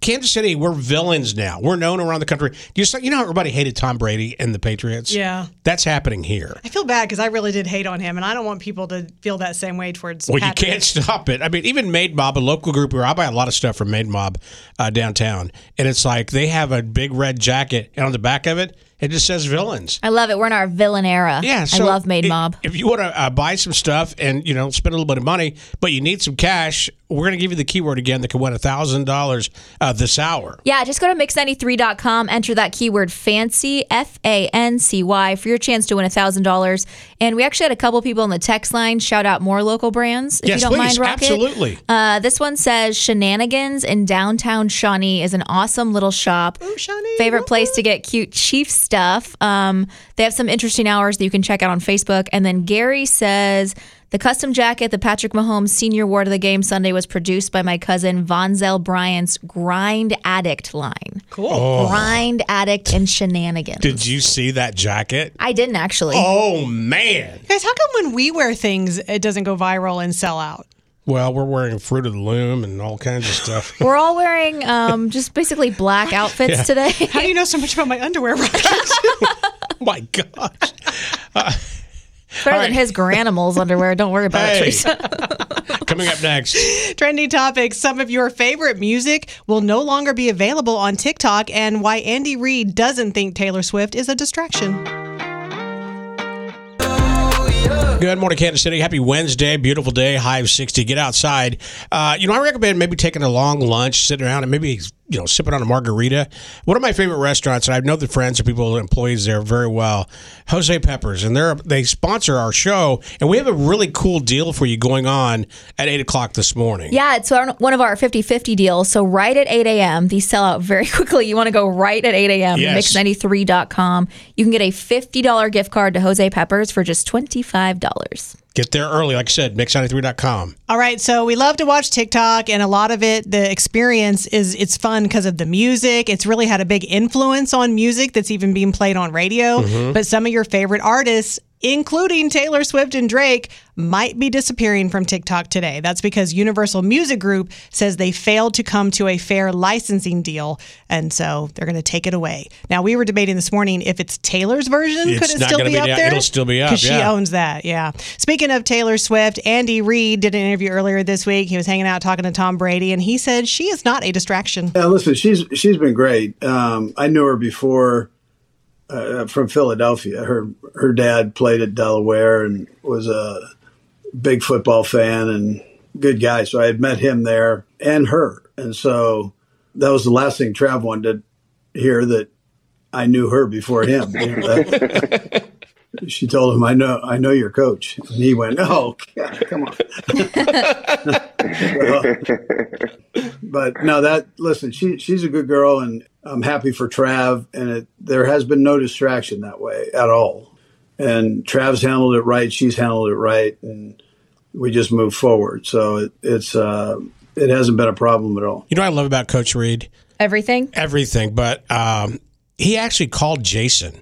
Kansas City, we're villains now. We're known around the country. You, you know how everybody hated Tom Brady and the Patriots? Yeah. That's happening here. I feel bad because I really did hate on him, and I don't want people to feel that same way towards. Well, Patrick. you can't stop it. I mean, even Made Mobb, a local group where I buy a lot of stuff from Made Mob uh, downtown, and it's like they have a big red jacket, and on the back of it, it just says villains. I love it. We're in our villain era. Yeah, I love Made i- Mob. If you want to uh, buy some stuff and you know spend a little bit of money, but you need some cash, we're going to give you the keyword again that can win a thousand dollars uh, this hour. Yeah, just go to mix93.com, enter that keyword fancy, F A N C Y, for your chance to win $1,000. And we actually had a couple people on the text line shout out more local brands, if yes, you don't please, mind, Rocket. absolutely. Uh, this one says Shenanigans in downtown Shawnee is an awesome little shop. Ooh, Shawnee, Favorite place to get cute Chief stuff. Um, they have some interesting hours that you can check out on Facebook. And then Gary says the custom jacket the Patrick Mahomes senior wore to the game Sunday was produced by my cousin Vonzel Bryant's Grind Addict line. Cool. Grind Addict and Shenanigans. Did you see that jacket? I didn't actually. Oh man! Guys, how come when we wear things, it doesn't go viral and sell out? Well, we're wearing Fruit of the Loom and all kinds of stuff. *laughs* We're all wearing um, just basically black outfits today. How do you know so much about my underwear, Rocket? *laughs* oh my gosh! Better than his Garanimals underwear. Don't worry about Hey. it, Teresa. *laughs* Coming up next. Trending topics. Some of your favorite music will no longer be available on TikTok, and why Andy Reid doesn't think Taylor Swift is a distraction. Good morning, Kansas City. Happy Wednesday. Beautiful day. High of 60. Get outside. Uh, you know, I recommend maybe taking a long lunch, sitting around, and maybe, you know, sipping on a margarita. One of my favorite restaurants, and I know the friends and people, employees there very well, Jose Peppers. And they're, they sponsor our show, and we have a really cool deal for you going on at 8 o'clock this morning. Yeah, it's one of our 50 50 deals. So, right at 8 a.m., these sell out very *laughs* quickly. You want to go right at 8 a.m. Yes. Mix93.com. You can get a $50 gift card to Jose Peppers for just $25. Get there early. Like I said, mix93.com. All right, so we love to watch TikTok, and a lot of it, the experience is it's fun because of the music. It's really had a big influence on music that's even being played on radio. Mm-hmm. But some of your favorite artists, including Taylor Swift and Drake, might be disappearing from TikTok today. That's because Universal Music Group says they failed to come to a fair licensing deal, and so they're going to take it away. Now, we were debating this morning if it's Taylor's version, It's could it still be be up there? it'll still be up, 'Cause she yeah. owns that, yeah. Speaking of Taylor Swift, Andy Reid did an interview earlier this week. He was hanging out talking to Tom Brady, and he said she is not a distraction. Yeah, listen, she's she's been great. Um, I knew her before uh, from Philadelphia. Her her dad played at Delaware and was a big football fan and good guy. So I had met him there and her, and so that was the last thing Trav wanted to hear that I knew her before him. *laughs* You know, that- she told him, "I know, I know your coach," and he went, "Oh, God, come on." *laughs* but no, that listen, she she's a good girl, and I'm happy for Trav. And it, there has been no distraction that way at all. And Trav's handled it right, she's handled it right, and we just move forward. So it, it's uh, it hasn't been a problem at all. You know what I love about Coach Reid? Everything? Everything. But um, he actually called Jason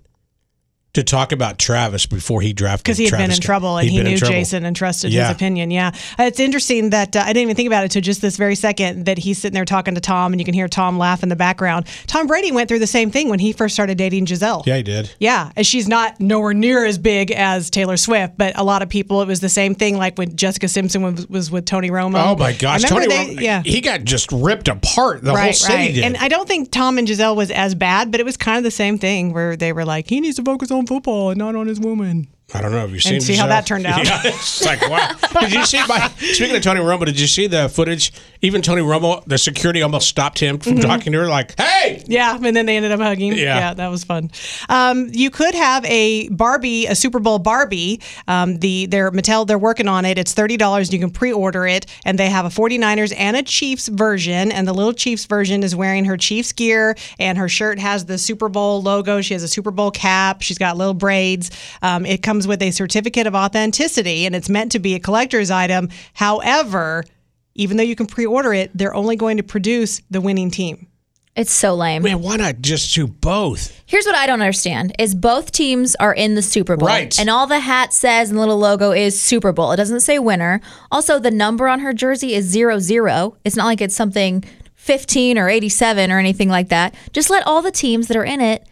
to talk about Travis before he drafted because he had been in trouble and he knew. Jason and trusted Yeah. his opinion. Yeah, Uh, it's interesting that uh, I didn't even think about it until just this very second that he's sitting there talking to Tom, and you can hear Tom laugh in the background. Tom Brady went through the same thing when he first started dating Gisele. Yeah, he did. Yeah, and she's not nowhere near as big as Taylor Swift, but a lot of people it was the same thing. Like when Jessica Simpson was, was with Tony Romo. Oh my gosh, Tony! they- Romo, yeah. he got just ripped apart. The whole right, city right. did. And I don't think Tom and Gisele was as bad, but it was kind of the same thing where they were like, he needs to focus on football and not on his woman. I don't know. Have you seen? see how that turned *laughs* out. Yeah, it's like wow. *laughs* did you see? My, speaking of Tony Romo, did you see the footage? Even Tony Romo, the security almost stopped him from Mhm. talking to her. Like, hey, Yeah, and then they ended up hugging. Yeah. that was fun. Um, you could have a Barbie, a Super Bowl Barbie. Um, the they're Mattel, they're working on it. It's thirty dollars. You can pre-order it, and they have a 49ers and a Chiefs version. And the little Chiefs version is wearing her Chiefs gear, and her shirt has the Super Bowl logo. She has a Super Bowl cap. She's got little braids. Um, it comes with a certificate of authenticity, and it's meant to be a collector's item. However, even though you can pre-order it, they're only going to produce the winning team. It's so lame. man, why not just do both? Here's what I don't understand is both teams are in the Super Bowl. Right. And all the hat says and the little logo is Super Bowl. It doesn't say winner. Also, the number on her jersey is zero zero. It's not like it's something 15 or 87 or anything like that. Just let all the teams that are in it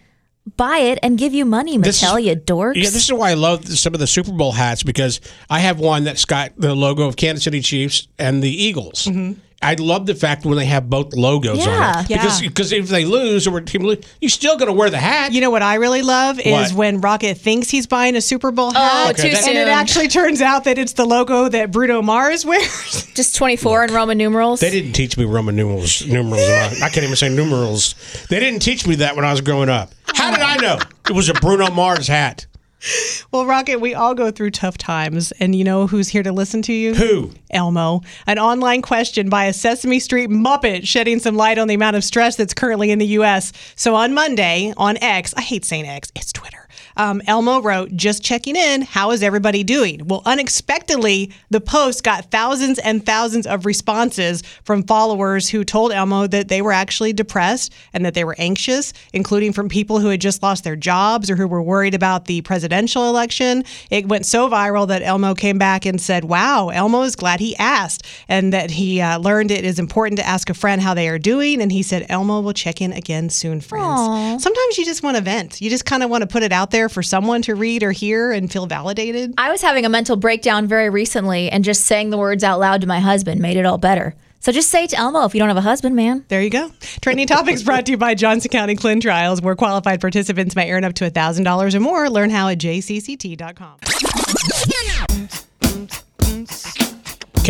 buy it and give you money, This Mattel, is- you dorks. Yeah, this is why I love some of the Super Bowl hats because I have one that's got the logo of Kansas City Chiefs and the Eagles. Mm-hmm. I love the fact when they have both logos Yeah. on it Yeah. because because if they lose or a team lose, you're still going to wear the hat. You know what I really love is What? when Rocket thinks he's buying a Super Bowl hat, oh, Okay, too and soon. it actually turns out that it's the logo that Bruno Mars wears. *laughs* Just 24 in Roman numerals. They didn't teach me Roman numerals. Numerals. I, I can't even say numerals. They didn't teach me that when I was growing up. How did I know it was a Bruno Mars hat? *laughs* well, Rocket, we all go through tough times, and you know who's here to listen to you? Who? Elmo. An online question by a Sesame Street Muppet shedding some light on the amount of stress that's currently in the U.S. So on Monday on X, I hate saying X, it's Twitter. Um, Elmo wrote, just checking in, how is everybody doing? Well, unexpectedly, the post got thousands and thousands of responses from followers who told Elmo that they were actually depressed and that they were anxious, including from people who had just lost their jobs or who were worried about the presidential election. It went so viral that Elmo came back and said, Wow, Elmo is glad he asked, and that he uh, learned it is important to ask a friend how they are doing. And he said, Elmo will check in again soon, friends. Aw. Sometimes you just want to vent. You just kind of want to put it out there for someone to read or hear and feel validated? I was having a mental breakdown very recently, and just saying the words out loud to my husband made it all better. So just say it to Elmo if you don't have a husband, man. There you go. Trending topics brought to you by Johnson County Clin Trials, where qualified participants may earn up to $1,000 or more. Learn how at jcct.com.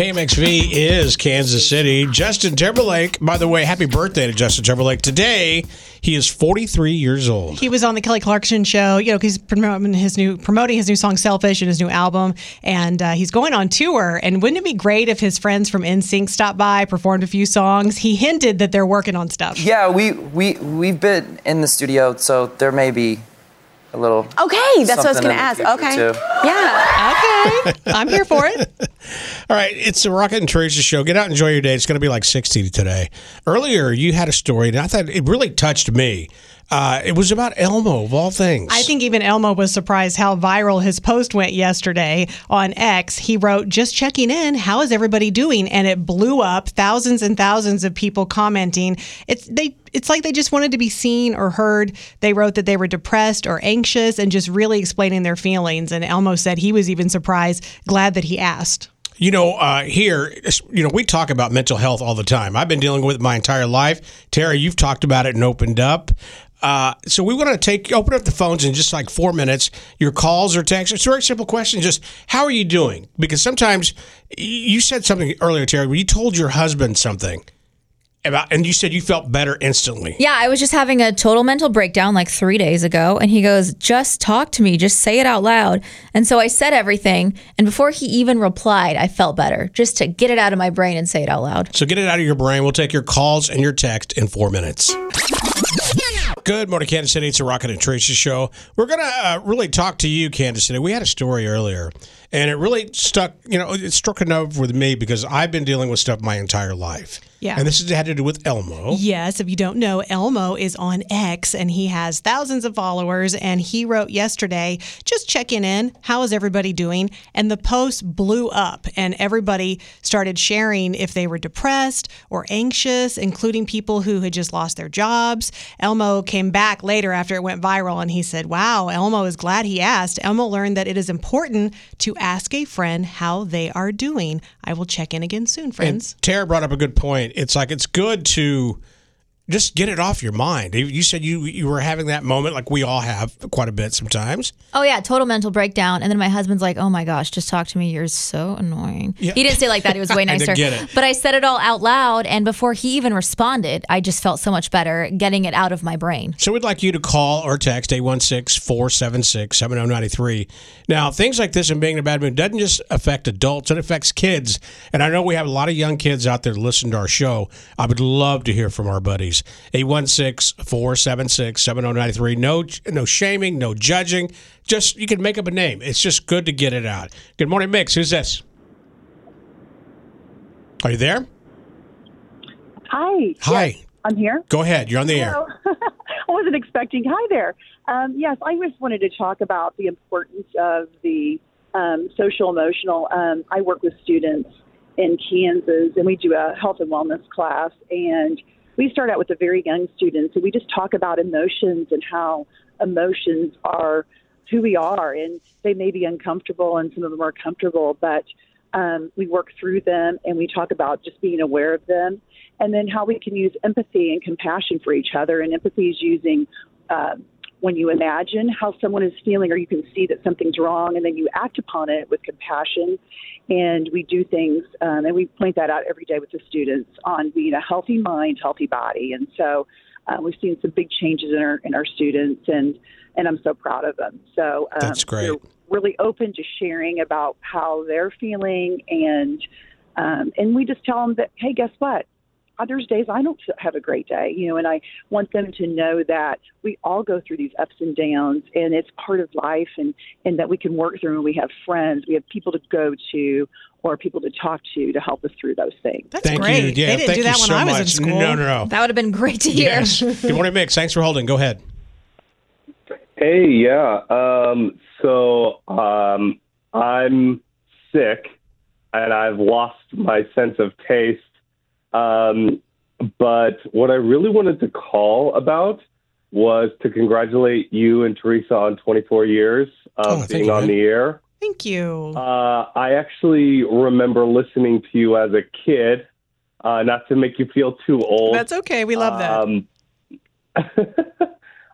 KMXV is Kansas City. Justin Timberlake, by the way, happy birthday to Justin Timberlake. Today, he is 43 years old. He was on the Kelly Clarkson show, you know, he's promoting his new promoting his new song "Selfish" and his new album, and uh, he's going on tour. And wouldn't it be great if his friends from NSYNC stopped by, performed a few songs? He hinted that they're working on stuff. Yeah, we we we've been in the studio, so there may be a little. Okay, that's what I was going to ask. Okay. too. Yeah. Okay. *laughs* I'm here for it. *laughs* All right, it's the Rocket and Teresa show. Get out and enjoy your day. It's going to be like 60 today. Earlier, you had a story, and I thought it really touched me. Uh, it was about Elmo, of all things. I think even Elmo was surprised how viral his post went yesterday on X. He wrote, Just checking in, how is everybody doing? And it blew up, thousands and thousands of people commenting. It's they it's like they just wanted to be seen or heard. They wrote that they were depressed or anxious and just really explaining their feelings. And Elmo said he was even surprised, glad that he asked. You know, uh, here, you know, we talk about mental health all the time. I've been dealing with it my entire life. Terry, you've talked about it and opened up. Uh, so we want to take open up the phones in just like four minutes. Your calls or texts. It's a very simple question. Just how are you doing? Because sometimes you said something earlier, Terry, where you told your husband something about, and you said you felt better instantly. Yeah, I was just having a total mental breakdown like three days ago, and he goes, Just talk to me, just say it out loud. And so I said everything, and before he even replied, I felt better just to get it out of my brain and say it out loud. So get it out of your brain. We'll take your calls and your text in four minutes. Good morning, Kansas City. It's a Rocket and Tracy show. We're going to uh, really talk to you, Kansas City. We had a story earlier, and it really stuck, you know, it struck a nerve with me because I've been dealing with stuff my entire life. Yeah. And this had to do with Elmo. Yes, if you don't know, Elmo is on X and he has thousands of followers. And he wrote yesterday, just checking in. How is everybody doing? And the post blew up, and everybody started sharing if they were depressed or anxious, including people who had just lost their jobs. Elmo came back later after it went viral and he said, Wow, Elmo is glad he asked. Elmo learned that it is important to ask a friend how they are doing. I will check in again soon, friends. And Tara brought up a good point. It's like it's good to just get it off your mind. You said you you were having that moment, like we all have quite a bit sometimes. Oh yeah, total mental breakdown. And then my husband's like, "Oh my gosh, just talk to me. You're so annoying." Yeah. He didn't say like that. He was way *laughs* I nicer. get it. But I said it all out loud, and before he even responded, I just felt so much better getting it out of my brain. So we'd like you to call or text 816-476-7093. Now, things like this and being in a bad mood doesn't just affect adults, it affects kids. And I know we have a lot of young kids out there that listen to our show. I would love to hear from our buddies. 816-476-7093. No no shaming, no judging. Just you can make up a name. It's just good to get it out. Good morning, Mix. Who's this? Are you there? Hi. Hi. Yes, I'm here. Go ahead. You're on the air. *laughs* I wasn't expecting. Hi there. Um, yes, I just wanted to talk about the importance of the um, social emotional. Um, I work with students in Kansas, and we do a health and wellness class, and we start out with the very young students, and we just talk about emotions and how emotions are who we are, and they may be uncomfortable, and some of them are comfortable, but um, we work through them, and we talk about just being aware of them, and then how we can use empathy and compassion for each other. And empathy is using um, when you imagine how someone is feeling, or you can see that something's wrong, and then you act upon it with compassion. And we do things, um, and we point that out every day with the students on being a healthy mind, healthy body. And so uh, we've seen some big changes in our in our students, and and I'm so proud of them. So um, That's great. they're really open to sharing about how they're feeling, and um, and we just tell them that, hey, guess what? There's days I don't have a great day, you know, and I want them to know that we all go through these ups and downs, and it's part of life, and and that we can work through. And we have friends, we have people to go to, or people to talk to to help us through those things. That's Thank great. you. Yeah, they didn't thank do that when so I was in school. No, no, no. That would have been great to hear. Yes. Good morning, Mix. Thanks for holding. Go ahead. Hey, yeah. Um, so um, I'm sick and I've lost my sense of taste. Um, but what I really wanted to call about was to congratulate you and Teresa on 24 years of Oh, being you, on man. the air. Thank you. Uh, I actually remember listening to you as a kid. Uh, not to make you feel too old. That's okay. We love that. Um, *laughs*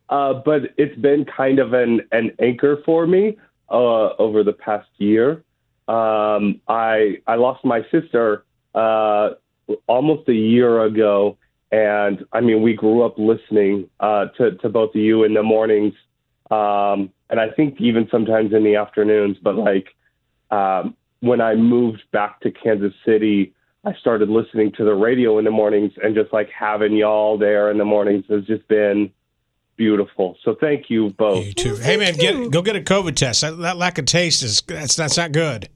uh, but it's been kind of an, an anchor for me uh, over the past year. Um, I I lost my sister uh, almost a year ago, and I mean we grew up listening uh, to to both of you in the mornings, um, and I think even sometimes in the afternoons. But like um, when I moved back to Kansas City, I started listening to the radio in the mornings, and just like having y'all there in the mornings has just been beautiful. So thank you both. You too. Hey man, get go get a COVID test. That, that lack of taste is that's that's not good.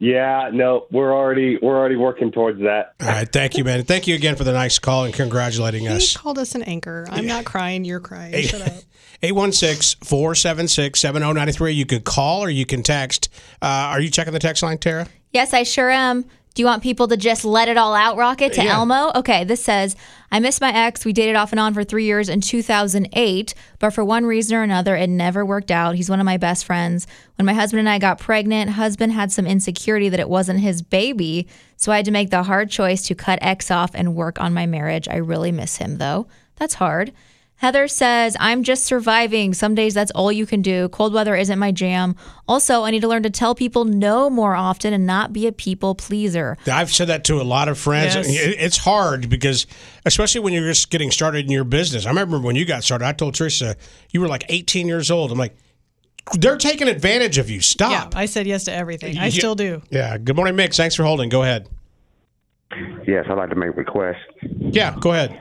Yeah, no, we're already we're already working towards that. All right, thank you, man. Thank you again for the nice call and congratulating He us. called us an anchor. I'm not crying. You're crying. Hey. Shut up. *laughs* 816-476-7093. You can call or you can text. Uh, are you checking the text line, Tara? Yes, I sure am. Do you want people to just let it all out, Rocket, to Yeah. Elmo? Okay, this says, I miss my ex. We dated off and on for three years in 2008, but for one reason or another, it never worked out. He's one of my best friends. When my husband and I got pregnant, husband had some insecurity that it wasn't his baby, so I had to make the hard choice to cut ex off and work on my marriage. I really miss him, though. That's hard. Heather says, I'm just surviving. Some days that's all you can do. Cold weather isn't my jam. Also, I need to learn to tell people no more often and not be a people pleaser. I've said that to a lot of friends. Yes. It's hard because, especially when you're just getting started in your business. I remember when you got started, I told Teresa, you were like 18 years old. I'm like, they're taking advantage of you. Stop. Yeah, I said yes to everything. I Yeah. still do. Yeah. Good morning, Mix. Thanks for holding. Go ahead. Yes, I'd like to make a request. Yeah, go ahead.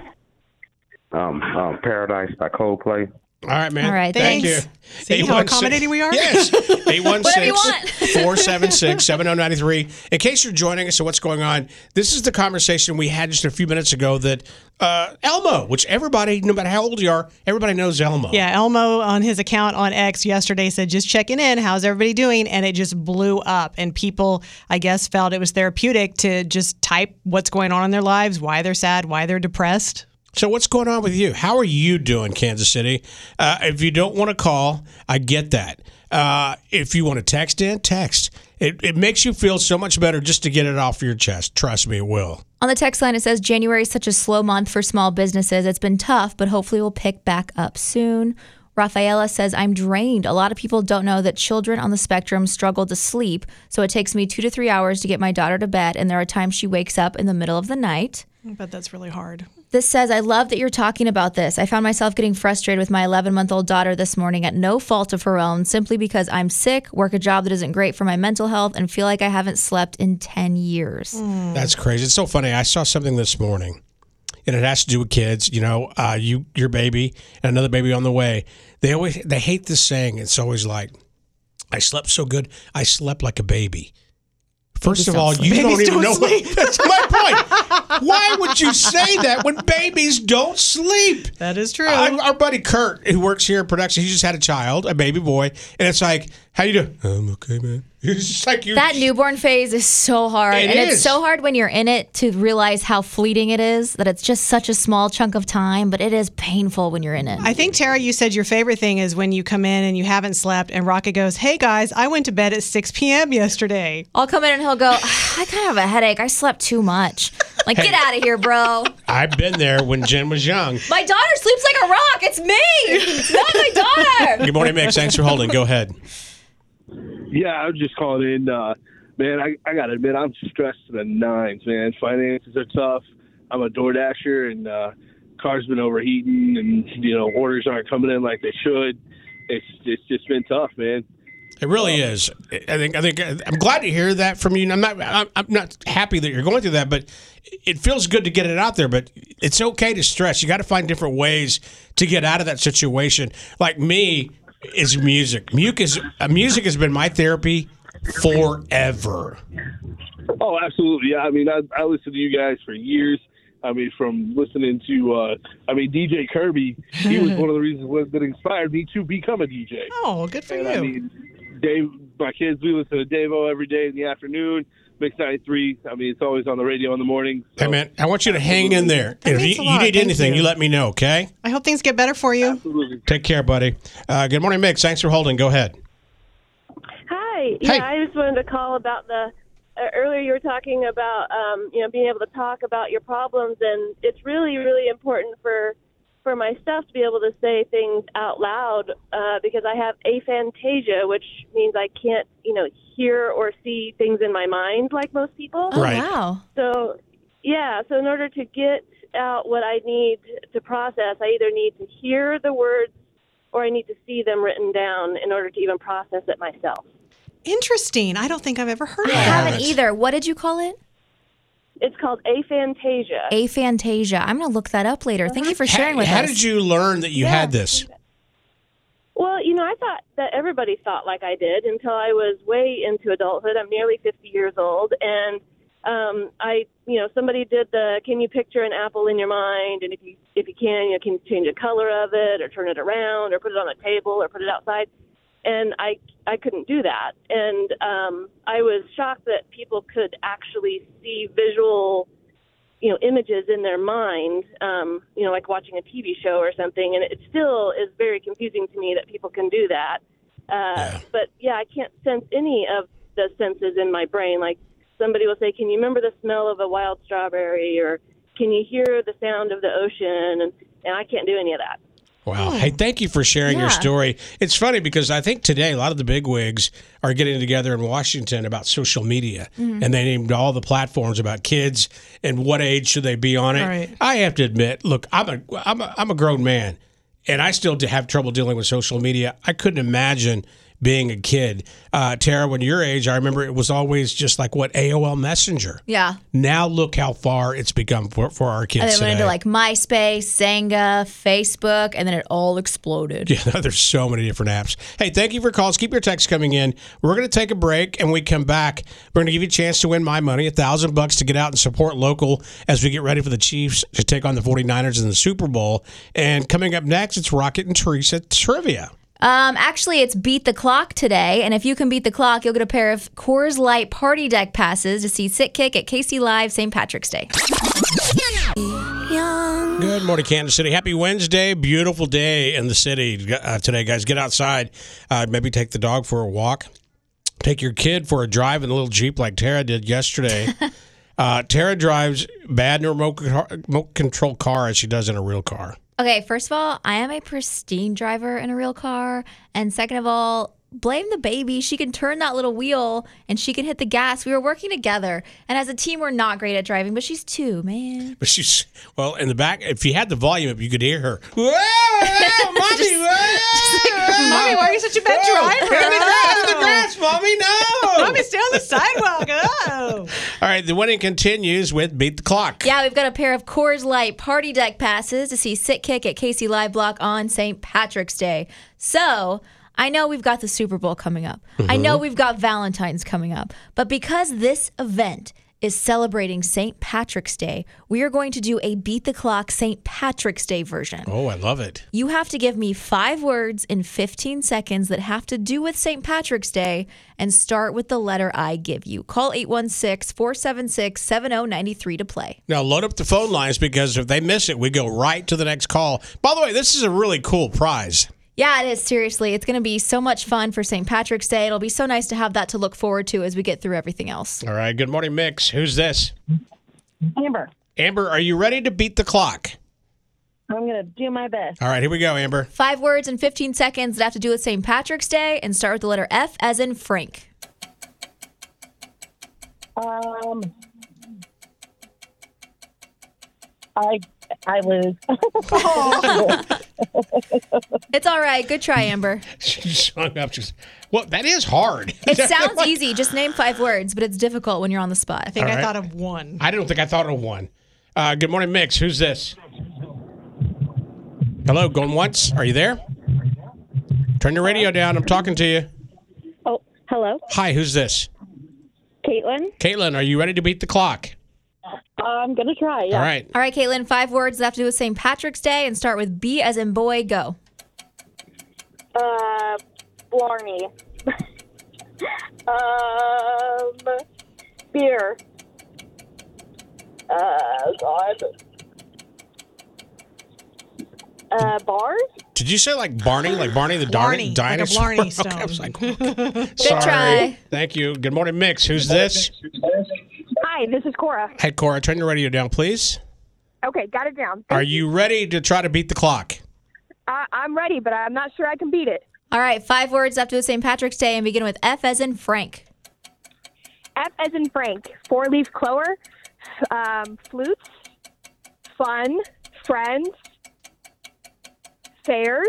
Um, um, Paradise by Coldplay. All right, man. All right, Thank thanks. you. See how accommodating we are? Yes. *laughs* Whatever you 816 want. *laughs* 476 7093. In case you're joining us and what's going on, this is the conversation we had just a few minutes ago that uh, Elmo, which everybody, no matter how old you are, everybody knows Elmo. Yeah, Elmo on his account on X yesterday said, just checking in. How's everybody doing? And it just blew up. And people, I guess, felt it was therapeutic to just type what's going on in their lives, why they're sad, why they're depressed. So what's going on with you? How are you doing, Kansas City? Uh, if you don't want to call, I get that. Uh, if you want to text in, text. It, it makes you feel so much better just to get it off your chest. Trust me, it will. On the text line, it says January is such a slow month for small businesses. It's been tough, but hopefully we'll pick back up soon. Rafaela says, I'm drained. A lot of people don't know that children on the spectrum struggle to sleep, so it takes me two to three hours to get my daughter to bed, and there are times she wakes up in the middle of the night. But that's really hard. This says, I love that you're talking about this. I found myself getting frustrated with my 11 month old daughter this morning at no fault of her own, simply because I'm sick, work a job that isn't great for my mental health, and feel like I haven't slept in 10 years. That's crazy. It's so funny. I saw something this morning, and it has to do with kids. You know, uh, you, your baby, and another baby on the way. They always they hate this saying. It's always like, "I slept so good, I slept like a baby." First of all, sleep. you Babies don't even don't know. sleep. What, that's my point. Why would you say that when babies don't sleep? That is true. I, our buddy Kurt, who works here in production, he just had a child, a baby boy, and it's like, "How you doing?" I'm okay, man. *laughs* It's just like you. That newborn phase is so hard. It and is. it's so hard when you're in it to realize how fleeting it is, that it's just such a small chunk of time, but it is painful when you're in it. I think, Tara, you said your favorite thing is when you come in and you haven't slept, and Rocket goes, Hey guys, I went to bed at 6 p.m. yesterday. I'll come in and he'll go, ah, I kind of have a headache. I slept too much. Like, Hey. get out of here, bro. I've been there when Jen was young. My daughter sleeps like a rock. It's me. It's not my daughter. Good morning, Mix. Thanks for holding. Go ahead. Yeah, I was just calling in. Uh, man, I, I got to admit, I'm stressed to the nines, man. Finances are tough. I'm a door dasher, and uh, car's been overheating, and, you know, orders aren't coming in like they should. It's, it's just been tough, man. It really is. I think. I think. I'm glad to hear that from you. I'm not. I'm I'm not happy that you're going through that, but it feels good to get it out there. But it's okay to stress. You got to find different ways to get out of that situation. Like me, is music. Music is uh, music has been my therapy forever. Oh, absolutely. Yeah, I mean, I, I listened to you guys for years. I mean, from listening to, uh, I mean, DJ Kirby, he was *laughs* one of the reasons that inspired me to become a DJ. Oh, good for and you. I mean, Dave my kids, we listen to Davo every day in the afternoon. Mix 93. I mean, it's always on the radio in the morning. Hey, man, I want you to hang in there. And if means you, you need Thank anything, you. you let me know, okay? I hope things get better for you. Absolutely. Take care, buddy. Uh, good morning, Mix. Thanks for holding. Go ahead. Hi. Hey. Yeah, I just wanted to call about the. Uh, earlier, you were talking about um, you know being able to talk about your problems, and it's really, really important for for myself to be able to say things out loud uh, because I have aphantasia, which means I can't you know hear or see things in my mind like most people. Oh, Right. wow. So, yeah, so in order to get out what I need to process, I either need to hear the words or I need to see them written down in order to even process it myself. Interesting. I don't think I've ever heard I of that. haven't either. What did you call it? It's called aphantasia. Aphantasia. I'm going to look that up later. Thank you for sharing how, with how us. did you learn that you had this? Well, you know, I thought that everybody thought like I did until I was way into adulthood. I'm nearly 50 years old, and um, I, you know, somebody did the "Can you picture an apple in your mind?" And if you if you can, you can change the color of it, or turn it around, or put it on a table, or put it outside. And I I couldn't do that, and um, I was shocked that people could actually see visual you know images in their mind um you know like watching a tv show or something. And it still is very confusing to me that people can do that. Uh but yeah i can't sense any of the senses in my brain. Like somebody will say can you remember the smell of a wild strawberry? or can you hear the sound of the ocean? And and i can't do any of that Wow. Hey, thank you for sharing your story. It's funny because I think today a lot of the big wigs are getting together in Washington about social media, Mm-hmm. Mhm. and they named all the platforms about kids and what age should they be on it. Right. I have to admit, look, I'm a I'm a, I'm a grown man, and I still have trouble dealing with social media. I couldn't imagine being a kid. Uh, Tara, when your age, I remember it was always just like what AOL Messenger. Yeah. Now look how far it's become for, for our kids And then today. went into like MySpace, Xanga, Facebook, and then it all exploded. Yeah, *laughs* there's so many different apps. Hey, thank you for calls. Keep your texts coming in. We're going to take a break, and we come back. We're going to give you a chance to win my money, a thousand bucks to get out and support local as we get ready for the Chiefs to take on the 49ers in the Super Bowl. And coming up next, it's Rocket and Teresa trivia. Um, actually, it's Beat the Clock today, and if you can beat the clock, you'll get a pair of Coors Light Party Deck passes to see Sickick at KC Live St. Patrick's Day. Good morning, Kansas City. Happy Wednesday. Beautiful day in the city uh, today, guys. Get outside. Uh, maybe take the dog for a walk. Take your kid for a drive in a little Jeep like Tara did yesterday. *laughs* uh, Tara drives bad in a remote, car- remote control car as she does in a real car. Okay, first of all, I am a pristine driver in a real car. And second of all, blame the baby. She can turn that little wheel and she can hit the gas. We were working together. And as a team, we're not great at driving, but she's two, man. But she's well in the back. If you had the volume up, you could hear her. *laughs* Whoa, mommy, whoa, *laughs* Mommy, why are you such a bad Whoa, driver? get me out of the grass, mommy. No, Mommy, stay on the sidewalk. Oh. All right, the winning continues with beat the clock. Yeah, we've got a pair of Coors Light Party Deck passes to see Sickick at KC Live Block on St. Patrick's Day. So I know we've got the Super Bowl coming up. I Mhm. know we've got Valentine's coming up. But because this event is celebrating St. Patrick's Day, we are going to do a Beat the Clock St. Patrick's Day version. Oh, I love it. You have to give me five words in 15 seconds that have to do with St. Patrick's Day and start with the letter I give you. Call 816 476 7093 to play. Now load up the phone lines because if they miss it, we go right to the next call. By the way, this is a really cool prize. Yeah, it is. Seriously. It's going to be so much fun for St. Patrick's Day. It'll be so nice to have that to look forward to as we get through everything else. All right. Good morning, Mix. Who's this? Amber, Amber, are you ready to beat the clock? I'm going to do my best. All right, here we go, Amber. Five words in 15 seconds that have to do with St. Patrick's Day and start with the letter F as in Frank. Um, I *laughs* I lose. It's all right. Good try, Amber. *laughs* She just hung up. Just well, that is hard. It *laughs* sounds easy. Just name five words, but it's difficult when you're on the spot. I think All I right. thought of one. I don't think I thought of one. Uh, good morning, Mix. Who's this? Hello, going once. Are you there? Turn your radio down. I'm talking to you. Oh, hello, Hi, who's this? Caitlin. Caitlin, are you ready to beat the clock? I'm going to try. Yeah. All right. All right, Caitlin, five words that have to do with St. Patrick's Day and start with B as in boy, go. Uh, Blarney. *laughs* Um, beer. Uh, God. Uh, bars. Did you say like Barney, like Barney the Blarney, Darn- like a dinosaur? Blarney Okay, *laughs* I was stone. like, sorry. try. Thank you. Good morning, Mix. Who's this? Hi, this is Cora. Hey, Cora, turn your radio down, please. Okay, got it down. Are you ready to try to beat the clock? I, I'm ready, but I'm not sure I can beat it. All right, five words after the St. Patrick's Day and begin with F as in Frank. F as in Frank. Four leaf clover. Um, flutes. Fun. Friends. Fairs.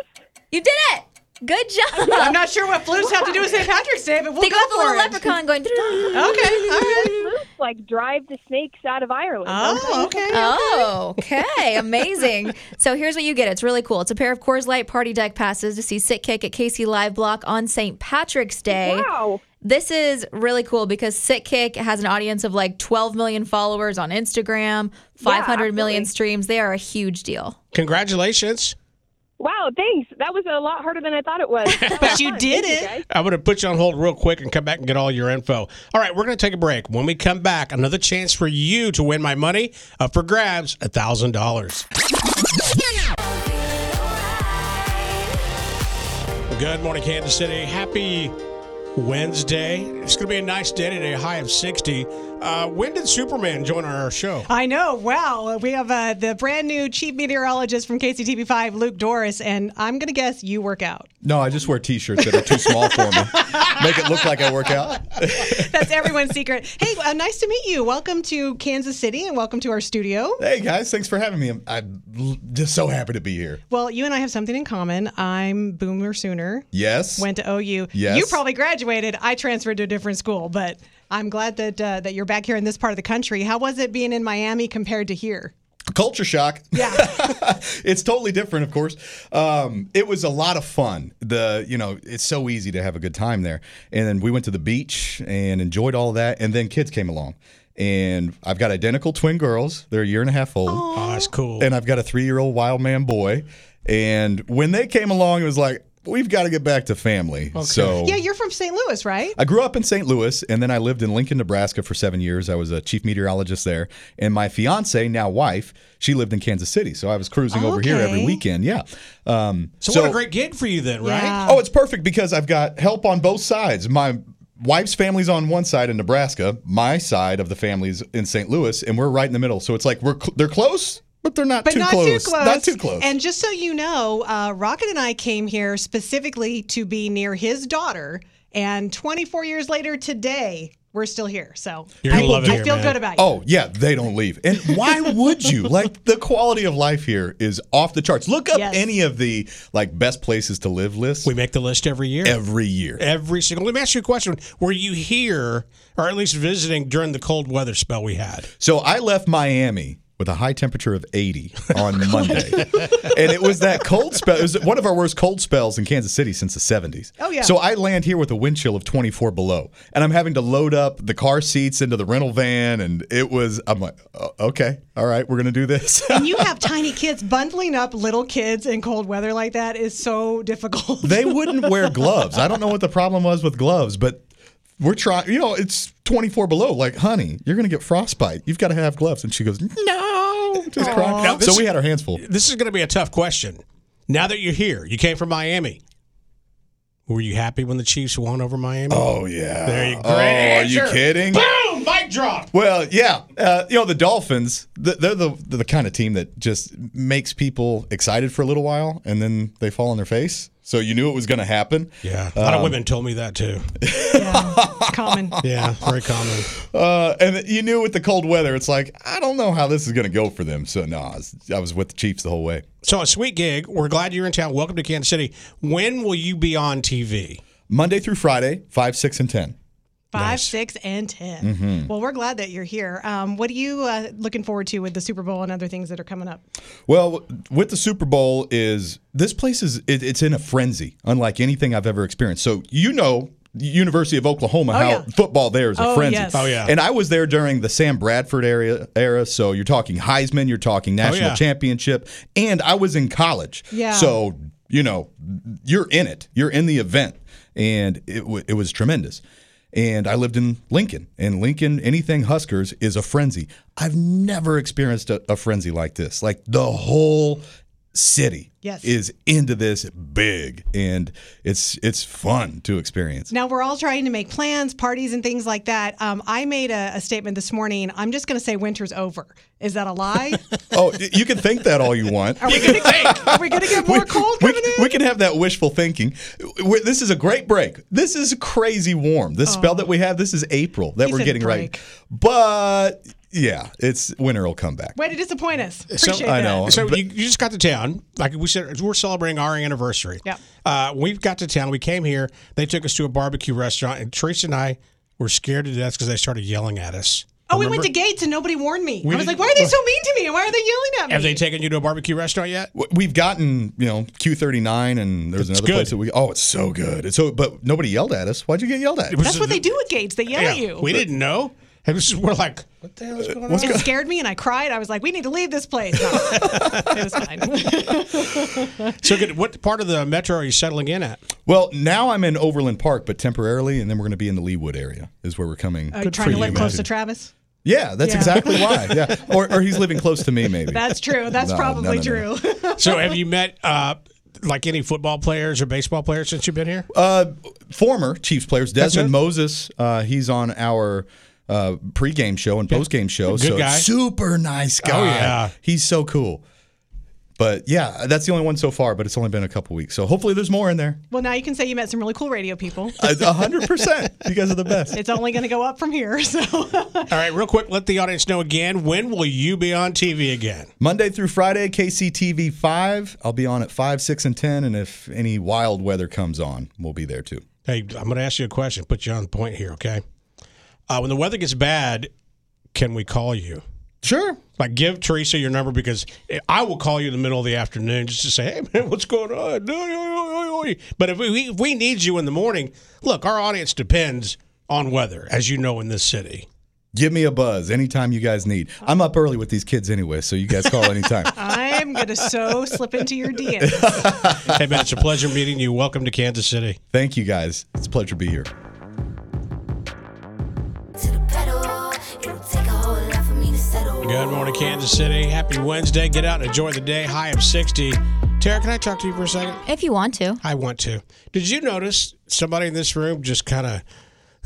You did it! Good job. I'm not sure what flutes have to do with St. Patrick's Day, but we'll Think go the for little it. leprechaun going. Okay, all right. Flutes like drive the snakes out of Ireland. Oh, okay. Oh, okay. Amazing. So here's what you get. It's really cool. It's a pair of Coors Light party deck passes to see Sickick at KC Live Block on St. Patrick's Day. Wow. This is really cool because Sickick has an audience of like 12 million followers on Instagram, 500 million absolutely. streams. They are a huge deal. Congratulations. Wow, thanks. That was a lot harder than I thought it was. *laughs* But you did Thank it. guys. I'm going to put you on hold real quick and come back and get all your info. All right, we're going to take a break. When we come back, another chance for you to win my money up for grabs $1,000. Good morning, Kansas City. Happy Wednesday. It's going to be a nice day today, high of 60. Uh, when did Superman join our show? I know. Wow. We have uh, the brand new chief meteorologist from KCTV5, Luke Dorris, and I'm going to guess you work out. No, I just wear T-shirts that are too small for me. *laughs* Make it look like I work out. *laughs* That's everyone's secret. Hey, uh, nice to meet you. Welcome to Kansas City and welcome to our studio. Hey guys, thanks for having me. I'm, I'm just so happy to be here. Well, you and I have something in common. I'm Boomer Sooner. Yes. Went to OU. Yes. You probably graduated. I transferred to a different school, but I'm glad that uh, that you're back here in this part of the country. How was it being in Miami compared to here? Culture shock. Yeah. *laughs* it's totally different, of course. Um, it was a lot of fun. The you know, it's so easy to have a good time there. And then we went to the beach and enjoyed all of that. And then kids came along. And I've got identical twin girls. They're a year and a half old. Oh, that's cool. And I've got a three year old wild man boy. And when they came along, it was like, we've got to get back to family. So Yeah, you're from St. Louis, right? I grew up in St. Louis, and then I lived in Lincoln, Nebraska for seven years. I was a chief meteorologist there, and my fiance, now wife, she lived in Kansas City, so I was cruising over here every weekend. Yeah. Um, So, what a great gig for you then, right? Oh, it's perfect because I've got help on both sides. My wife's family's on one side in Nebraska, my side of the family's in St. Louis, and we're right in the middle. So it's like we're cl- they're close, but they're not but too not close. too close. Not too close. And just so you know, uh, Rocket and I came here specifically to be near his daughter. And 24 years later today, we're still here. So You're gonna I, love it I here, feel man. good about you. Oh yeah, they don't leave. And why *laughs* would you? Like the quality of life here is off the charts. Look up Yes. any of the like best places to live lists. We make the list every year. Every year. Every single. Let me ask you a question. Were you here, or at least visiting during the cold weather spell we had? So I left Miami with a high temperature of 80 *laughs* on Monday. and it was that cold spell. It was one of our worst cold spells in Kansas City since the 70s. Oh, yeah. So I land here with a wind chill of 24 below. And I'm having to load up the car seats into the rental van. And it was, I'm like, "Oh, okay, all right, we're going to do this. *laughs* and you have tiny kids. Bundling up little kids in cold weather like that is so difficult. they *laughs* wouldn't wear gloves. I don't know what the problem was with gloves, but we're trying, you know, it's 24 below. Like, honey, you're going to get frostbite. You've got to have gloves. And she goes, no, just crying. So we had our hands full. This is going to be a tough question. Now that you're here, you came from Miami. Were you happy when the Chiefs won over Miami? Oh yeah. There you go. Oh, are you kidding? Boom! Mic drop. Well, yeah, uh, you know the Dolphins. They're the they're the kind of team that just makes people excited for a little while, and then they fall on their face. So you knew it was going to happen. Yeah, a lot of Um, women told me that too. It's common. *laughs* Yeah, very common. Uh, and you knew with the cold weather, it's like I don't know how this is going to go for them. So no, I was, I was with the Chiefs the whole way. So a sweet gig. We're glad you're in town. Welcome to Kansas City. When will you be on TV? Monday through Friday, five, six, and ten. Five, six, and 10 Mhm. Well, we're glad that you're here. Um, what are you uh, looking forward to with the Super Bowl and other things that are coming up? Well, with the Super Bowl is this place is it, it's in a frenzy, unlike anything I've ever experienced. So you know. University of Oklahoma, Oh, how yeah. football there is a Oh, frenzy. yes. Oh, yeah. And I was there during the Sam Bradford era, era. So you're talking Heisman, you're talking national Oh, yeah. championship, and I was in college. Yeah. So you know, you're in it. You're in the event. and it w- it was tremendous. And I lived in Lincoln, and Lincoln, anything Huskers is a frenzy. I've never experienced a, a frenzy like this. Like the whole city Yes. is into this big, and it's it's fun to experience. Now we're all trying to make plans, parties, and things like that. Um, I made a, a statement this morning. I'm just going to say winter's over. Is that a lie? *laughs* oh, you can think that all you want. Are we going *laughs* to are we going to get more cold we, coming in? we can have that wishful thinking. We're- this is a great break. This is crazy warm. This spell that we have, this is April that He we're getting break. ready. But yeah, it's winter will come back. Way to disappoint us. So, Appreciate I that. know. So you, you just got to town. Like we said, we're celebrating our anniversary. Yeah. Uh, we've got to town. We came here. They took us to a barbecue restaurant, and Teresa and I were scared to death because they started yelling at us. Oh, we went to Gates and nobody warned me. We I was did- like, why are they so mean to me? And why are they yelling at me? Have they taken you to a barbecue restaurant yet? We've gotten, you know, Q39 and there's It's another good. place that we Oh, it's so good. It's so but nobody yelled at us. Why'd you get yelled at? That's what they do at Gates. They yell Yeah, at you. We didn't know. And this is- we're like, what the hell is going on? it scared me and I cried. I was like, we need to leave this place. No, it was fine. *laughs* So good. What part of the metro are you settling in at? Well, now I'm in Overland Park, but temporarily, and then we're going to be in the Leawood area. Is where we're coming. Are you trying to live close to Travis? Yeah, that's Yeah. exactly why. *laughs* Yeah, or, or he's living close to me, maybe. That's true. That's No, no, probably no, true. *laughs* So have you met uh, like any football players or baseball players since you've been here? Uh, former Chiefs players, That's Desmond? Moses. Uh, he's on our uh, pregame show and postgame show. Good so guy. super nice guy. Oh, yeah. he's so cool. But yeah, that's the only one so far. But it's only been a couple weeks, so hopefully there's more in there. well, now you can say you met some really cool radio people. *laughs* A hundred percent. You guys are the best. It's only going to go up from here. *laughs* So All right, real quick, let the audience know again. When will you be on TV again? Monday through Friday, KCTV five. I'll be on at five, six, and ten. And if any wild weather comes on, we'll be there too. Hey, I'm going to ask you a question. Put you on the point here, okay? Uh, when the weather gets bad, can we call you? Sure. Like, give Teresa your number because I will call you in the middle of the afternoon just to say, hey, man, what's going on? But if we, if we need you in the morning, look, our audience depends on weather, as you know, in this city. Give me a buzz anytime you guys need. I'm up early with these kids anyway, so you guys call anytime. I'm going to so slip into your DMs. hey, man, it's a pleasure meeting you. Welcome to Kansas City. Thank you guys. It's a pleasure to be here. Good morning, Kansas City. Happy Wednesday. Get out and enjoy the day. High of 60. Tara, can I talk to you for a second? If you want to. I want to. Did you notice somebody in this room just kind of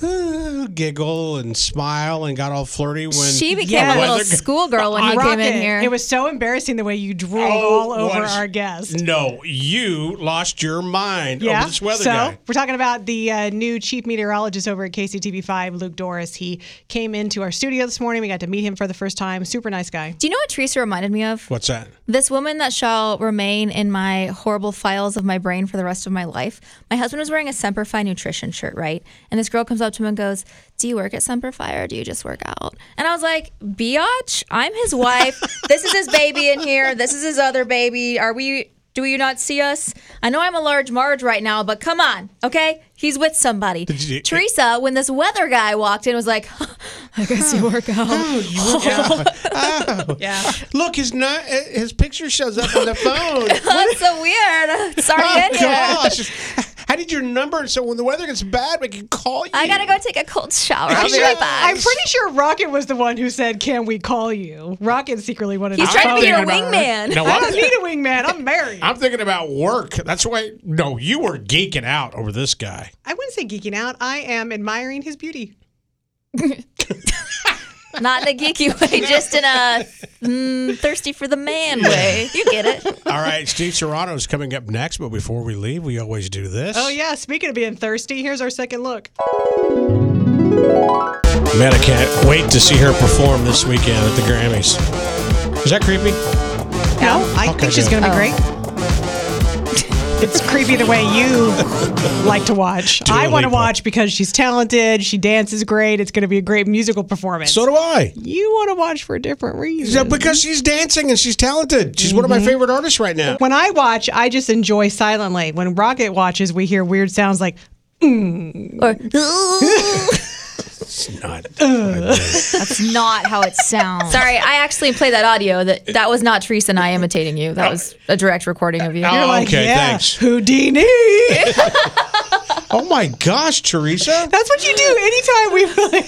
uh, *sighs* giggle and smile and got all flirty when She became Yes. a little schoolgirl when you Rocket, came in here. It was so embarrassing the way you drooled Oh, all over what is- our guest. No, you lost your mind Yeah. over this weather so guy. we're talking about the uh, new chief meteorologist over at KCTV5, Luke Dorris. He came into our studio this morning. We got to meet him for the first time. Super nice guy. Do you know what Teresa reminded me of? What's that? This woman that shall remain in my horrible files of my brain for the rest of my life. My husband was wearing a Semper Fi nutrition shirt, right? And this girl comes up to him and goes, Do you work at Semper Fi or do you just work out? And I was like, Biatch, I'm his wife. *laughs* this is his baby in here. This is his other baby. Are we. Do you not see us? I know I'm a large Marge right now, but come on, okay? He's with somebody. you- Teresa, when this weather guy walked in, was like, *laughs* I guess you work oh, out. Oh, you work out. *laughs* Oh. Yeah. look, his not, his picture shows up on the phone. That's so weird. Sorry, oh, gosh. How did your number? So when the weather gets bad, we can call you. I gotta go take a cold shower. I'll be right back. I'm pretty sure Rocket was the one who said, "Can we call you?" Rocket secretly wanted. He's to trying to be your wingman. No, I don't need a wingman. I'm married. I'm thinking about work. That's why. No, you were geeking out over this guy. I wouldn't say geeking out. I am admiring his beauty. *laughs* Not in a geeky way, *laughs* just in a mm, thirsty for the man way. You get it. All right, Steve Serrano is coming up next, but before we leave, we always do this. Oh yeah. Speaking of being thirsty, here's our second look. Man, I can't wait to see her perform this weekend at the Grammys. Is that creepy? No, I Okay, think she's going to be great. It's creepy the way you like to watch. Dua I want to watch because she's talented. She dances great. It's going to be a great musical performance. So do I. you want to watch for a different reason. Yeah, because she's dancing and she's talented. She's one of my favorite artists right now. when I watch, I just enjoy silently. When Rocket watches, we hear weird sounds like. "Mm." Or, *laughs* *laughs* It's not. *laughs* that's not how it sounds. Sorry, I actually played that audio. That that was not Teresa and I imitating you. That was a direct recording of you. Oh, You're like, okay, yeah, thanks. Houdini. *laughs* Oh my gosh, Teresa. That's what you do anytime we play.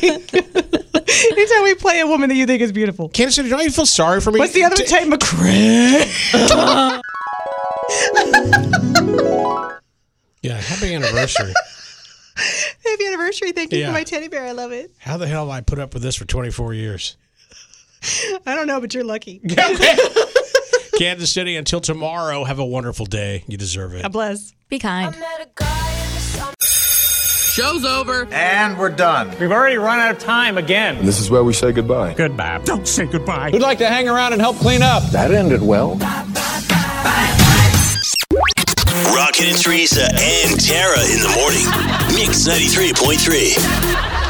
*laughs* anytime we play a woman that you think is beautiful. Kansas City, don't you feel sorry for me? What's the other one? Tate McRae. Yeah, happy anniversary. *laughs* Happy anniversary. Thank you Yeah. for my teddy bear. I love it. How the hell have I put up with this for 24 years? *laughs* I don't know, but you're lucky. *laughs* Kansas City, until tomorrow, have a wonderful day. You deserve it. God bless. Be kind. Show's over. And we're done. We've already run out of time again. And this is where we say goodbye. Goodbye. Don't say goodbye. Who'd like to hang around and help clean up? That ended well. Rocket and Teresa and Tara in the morning. Mix 93.3.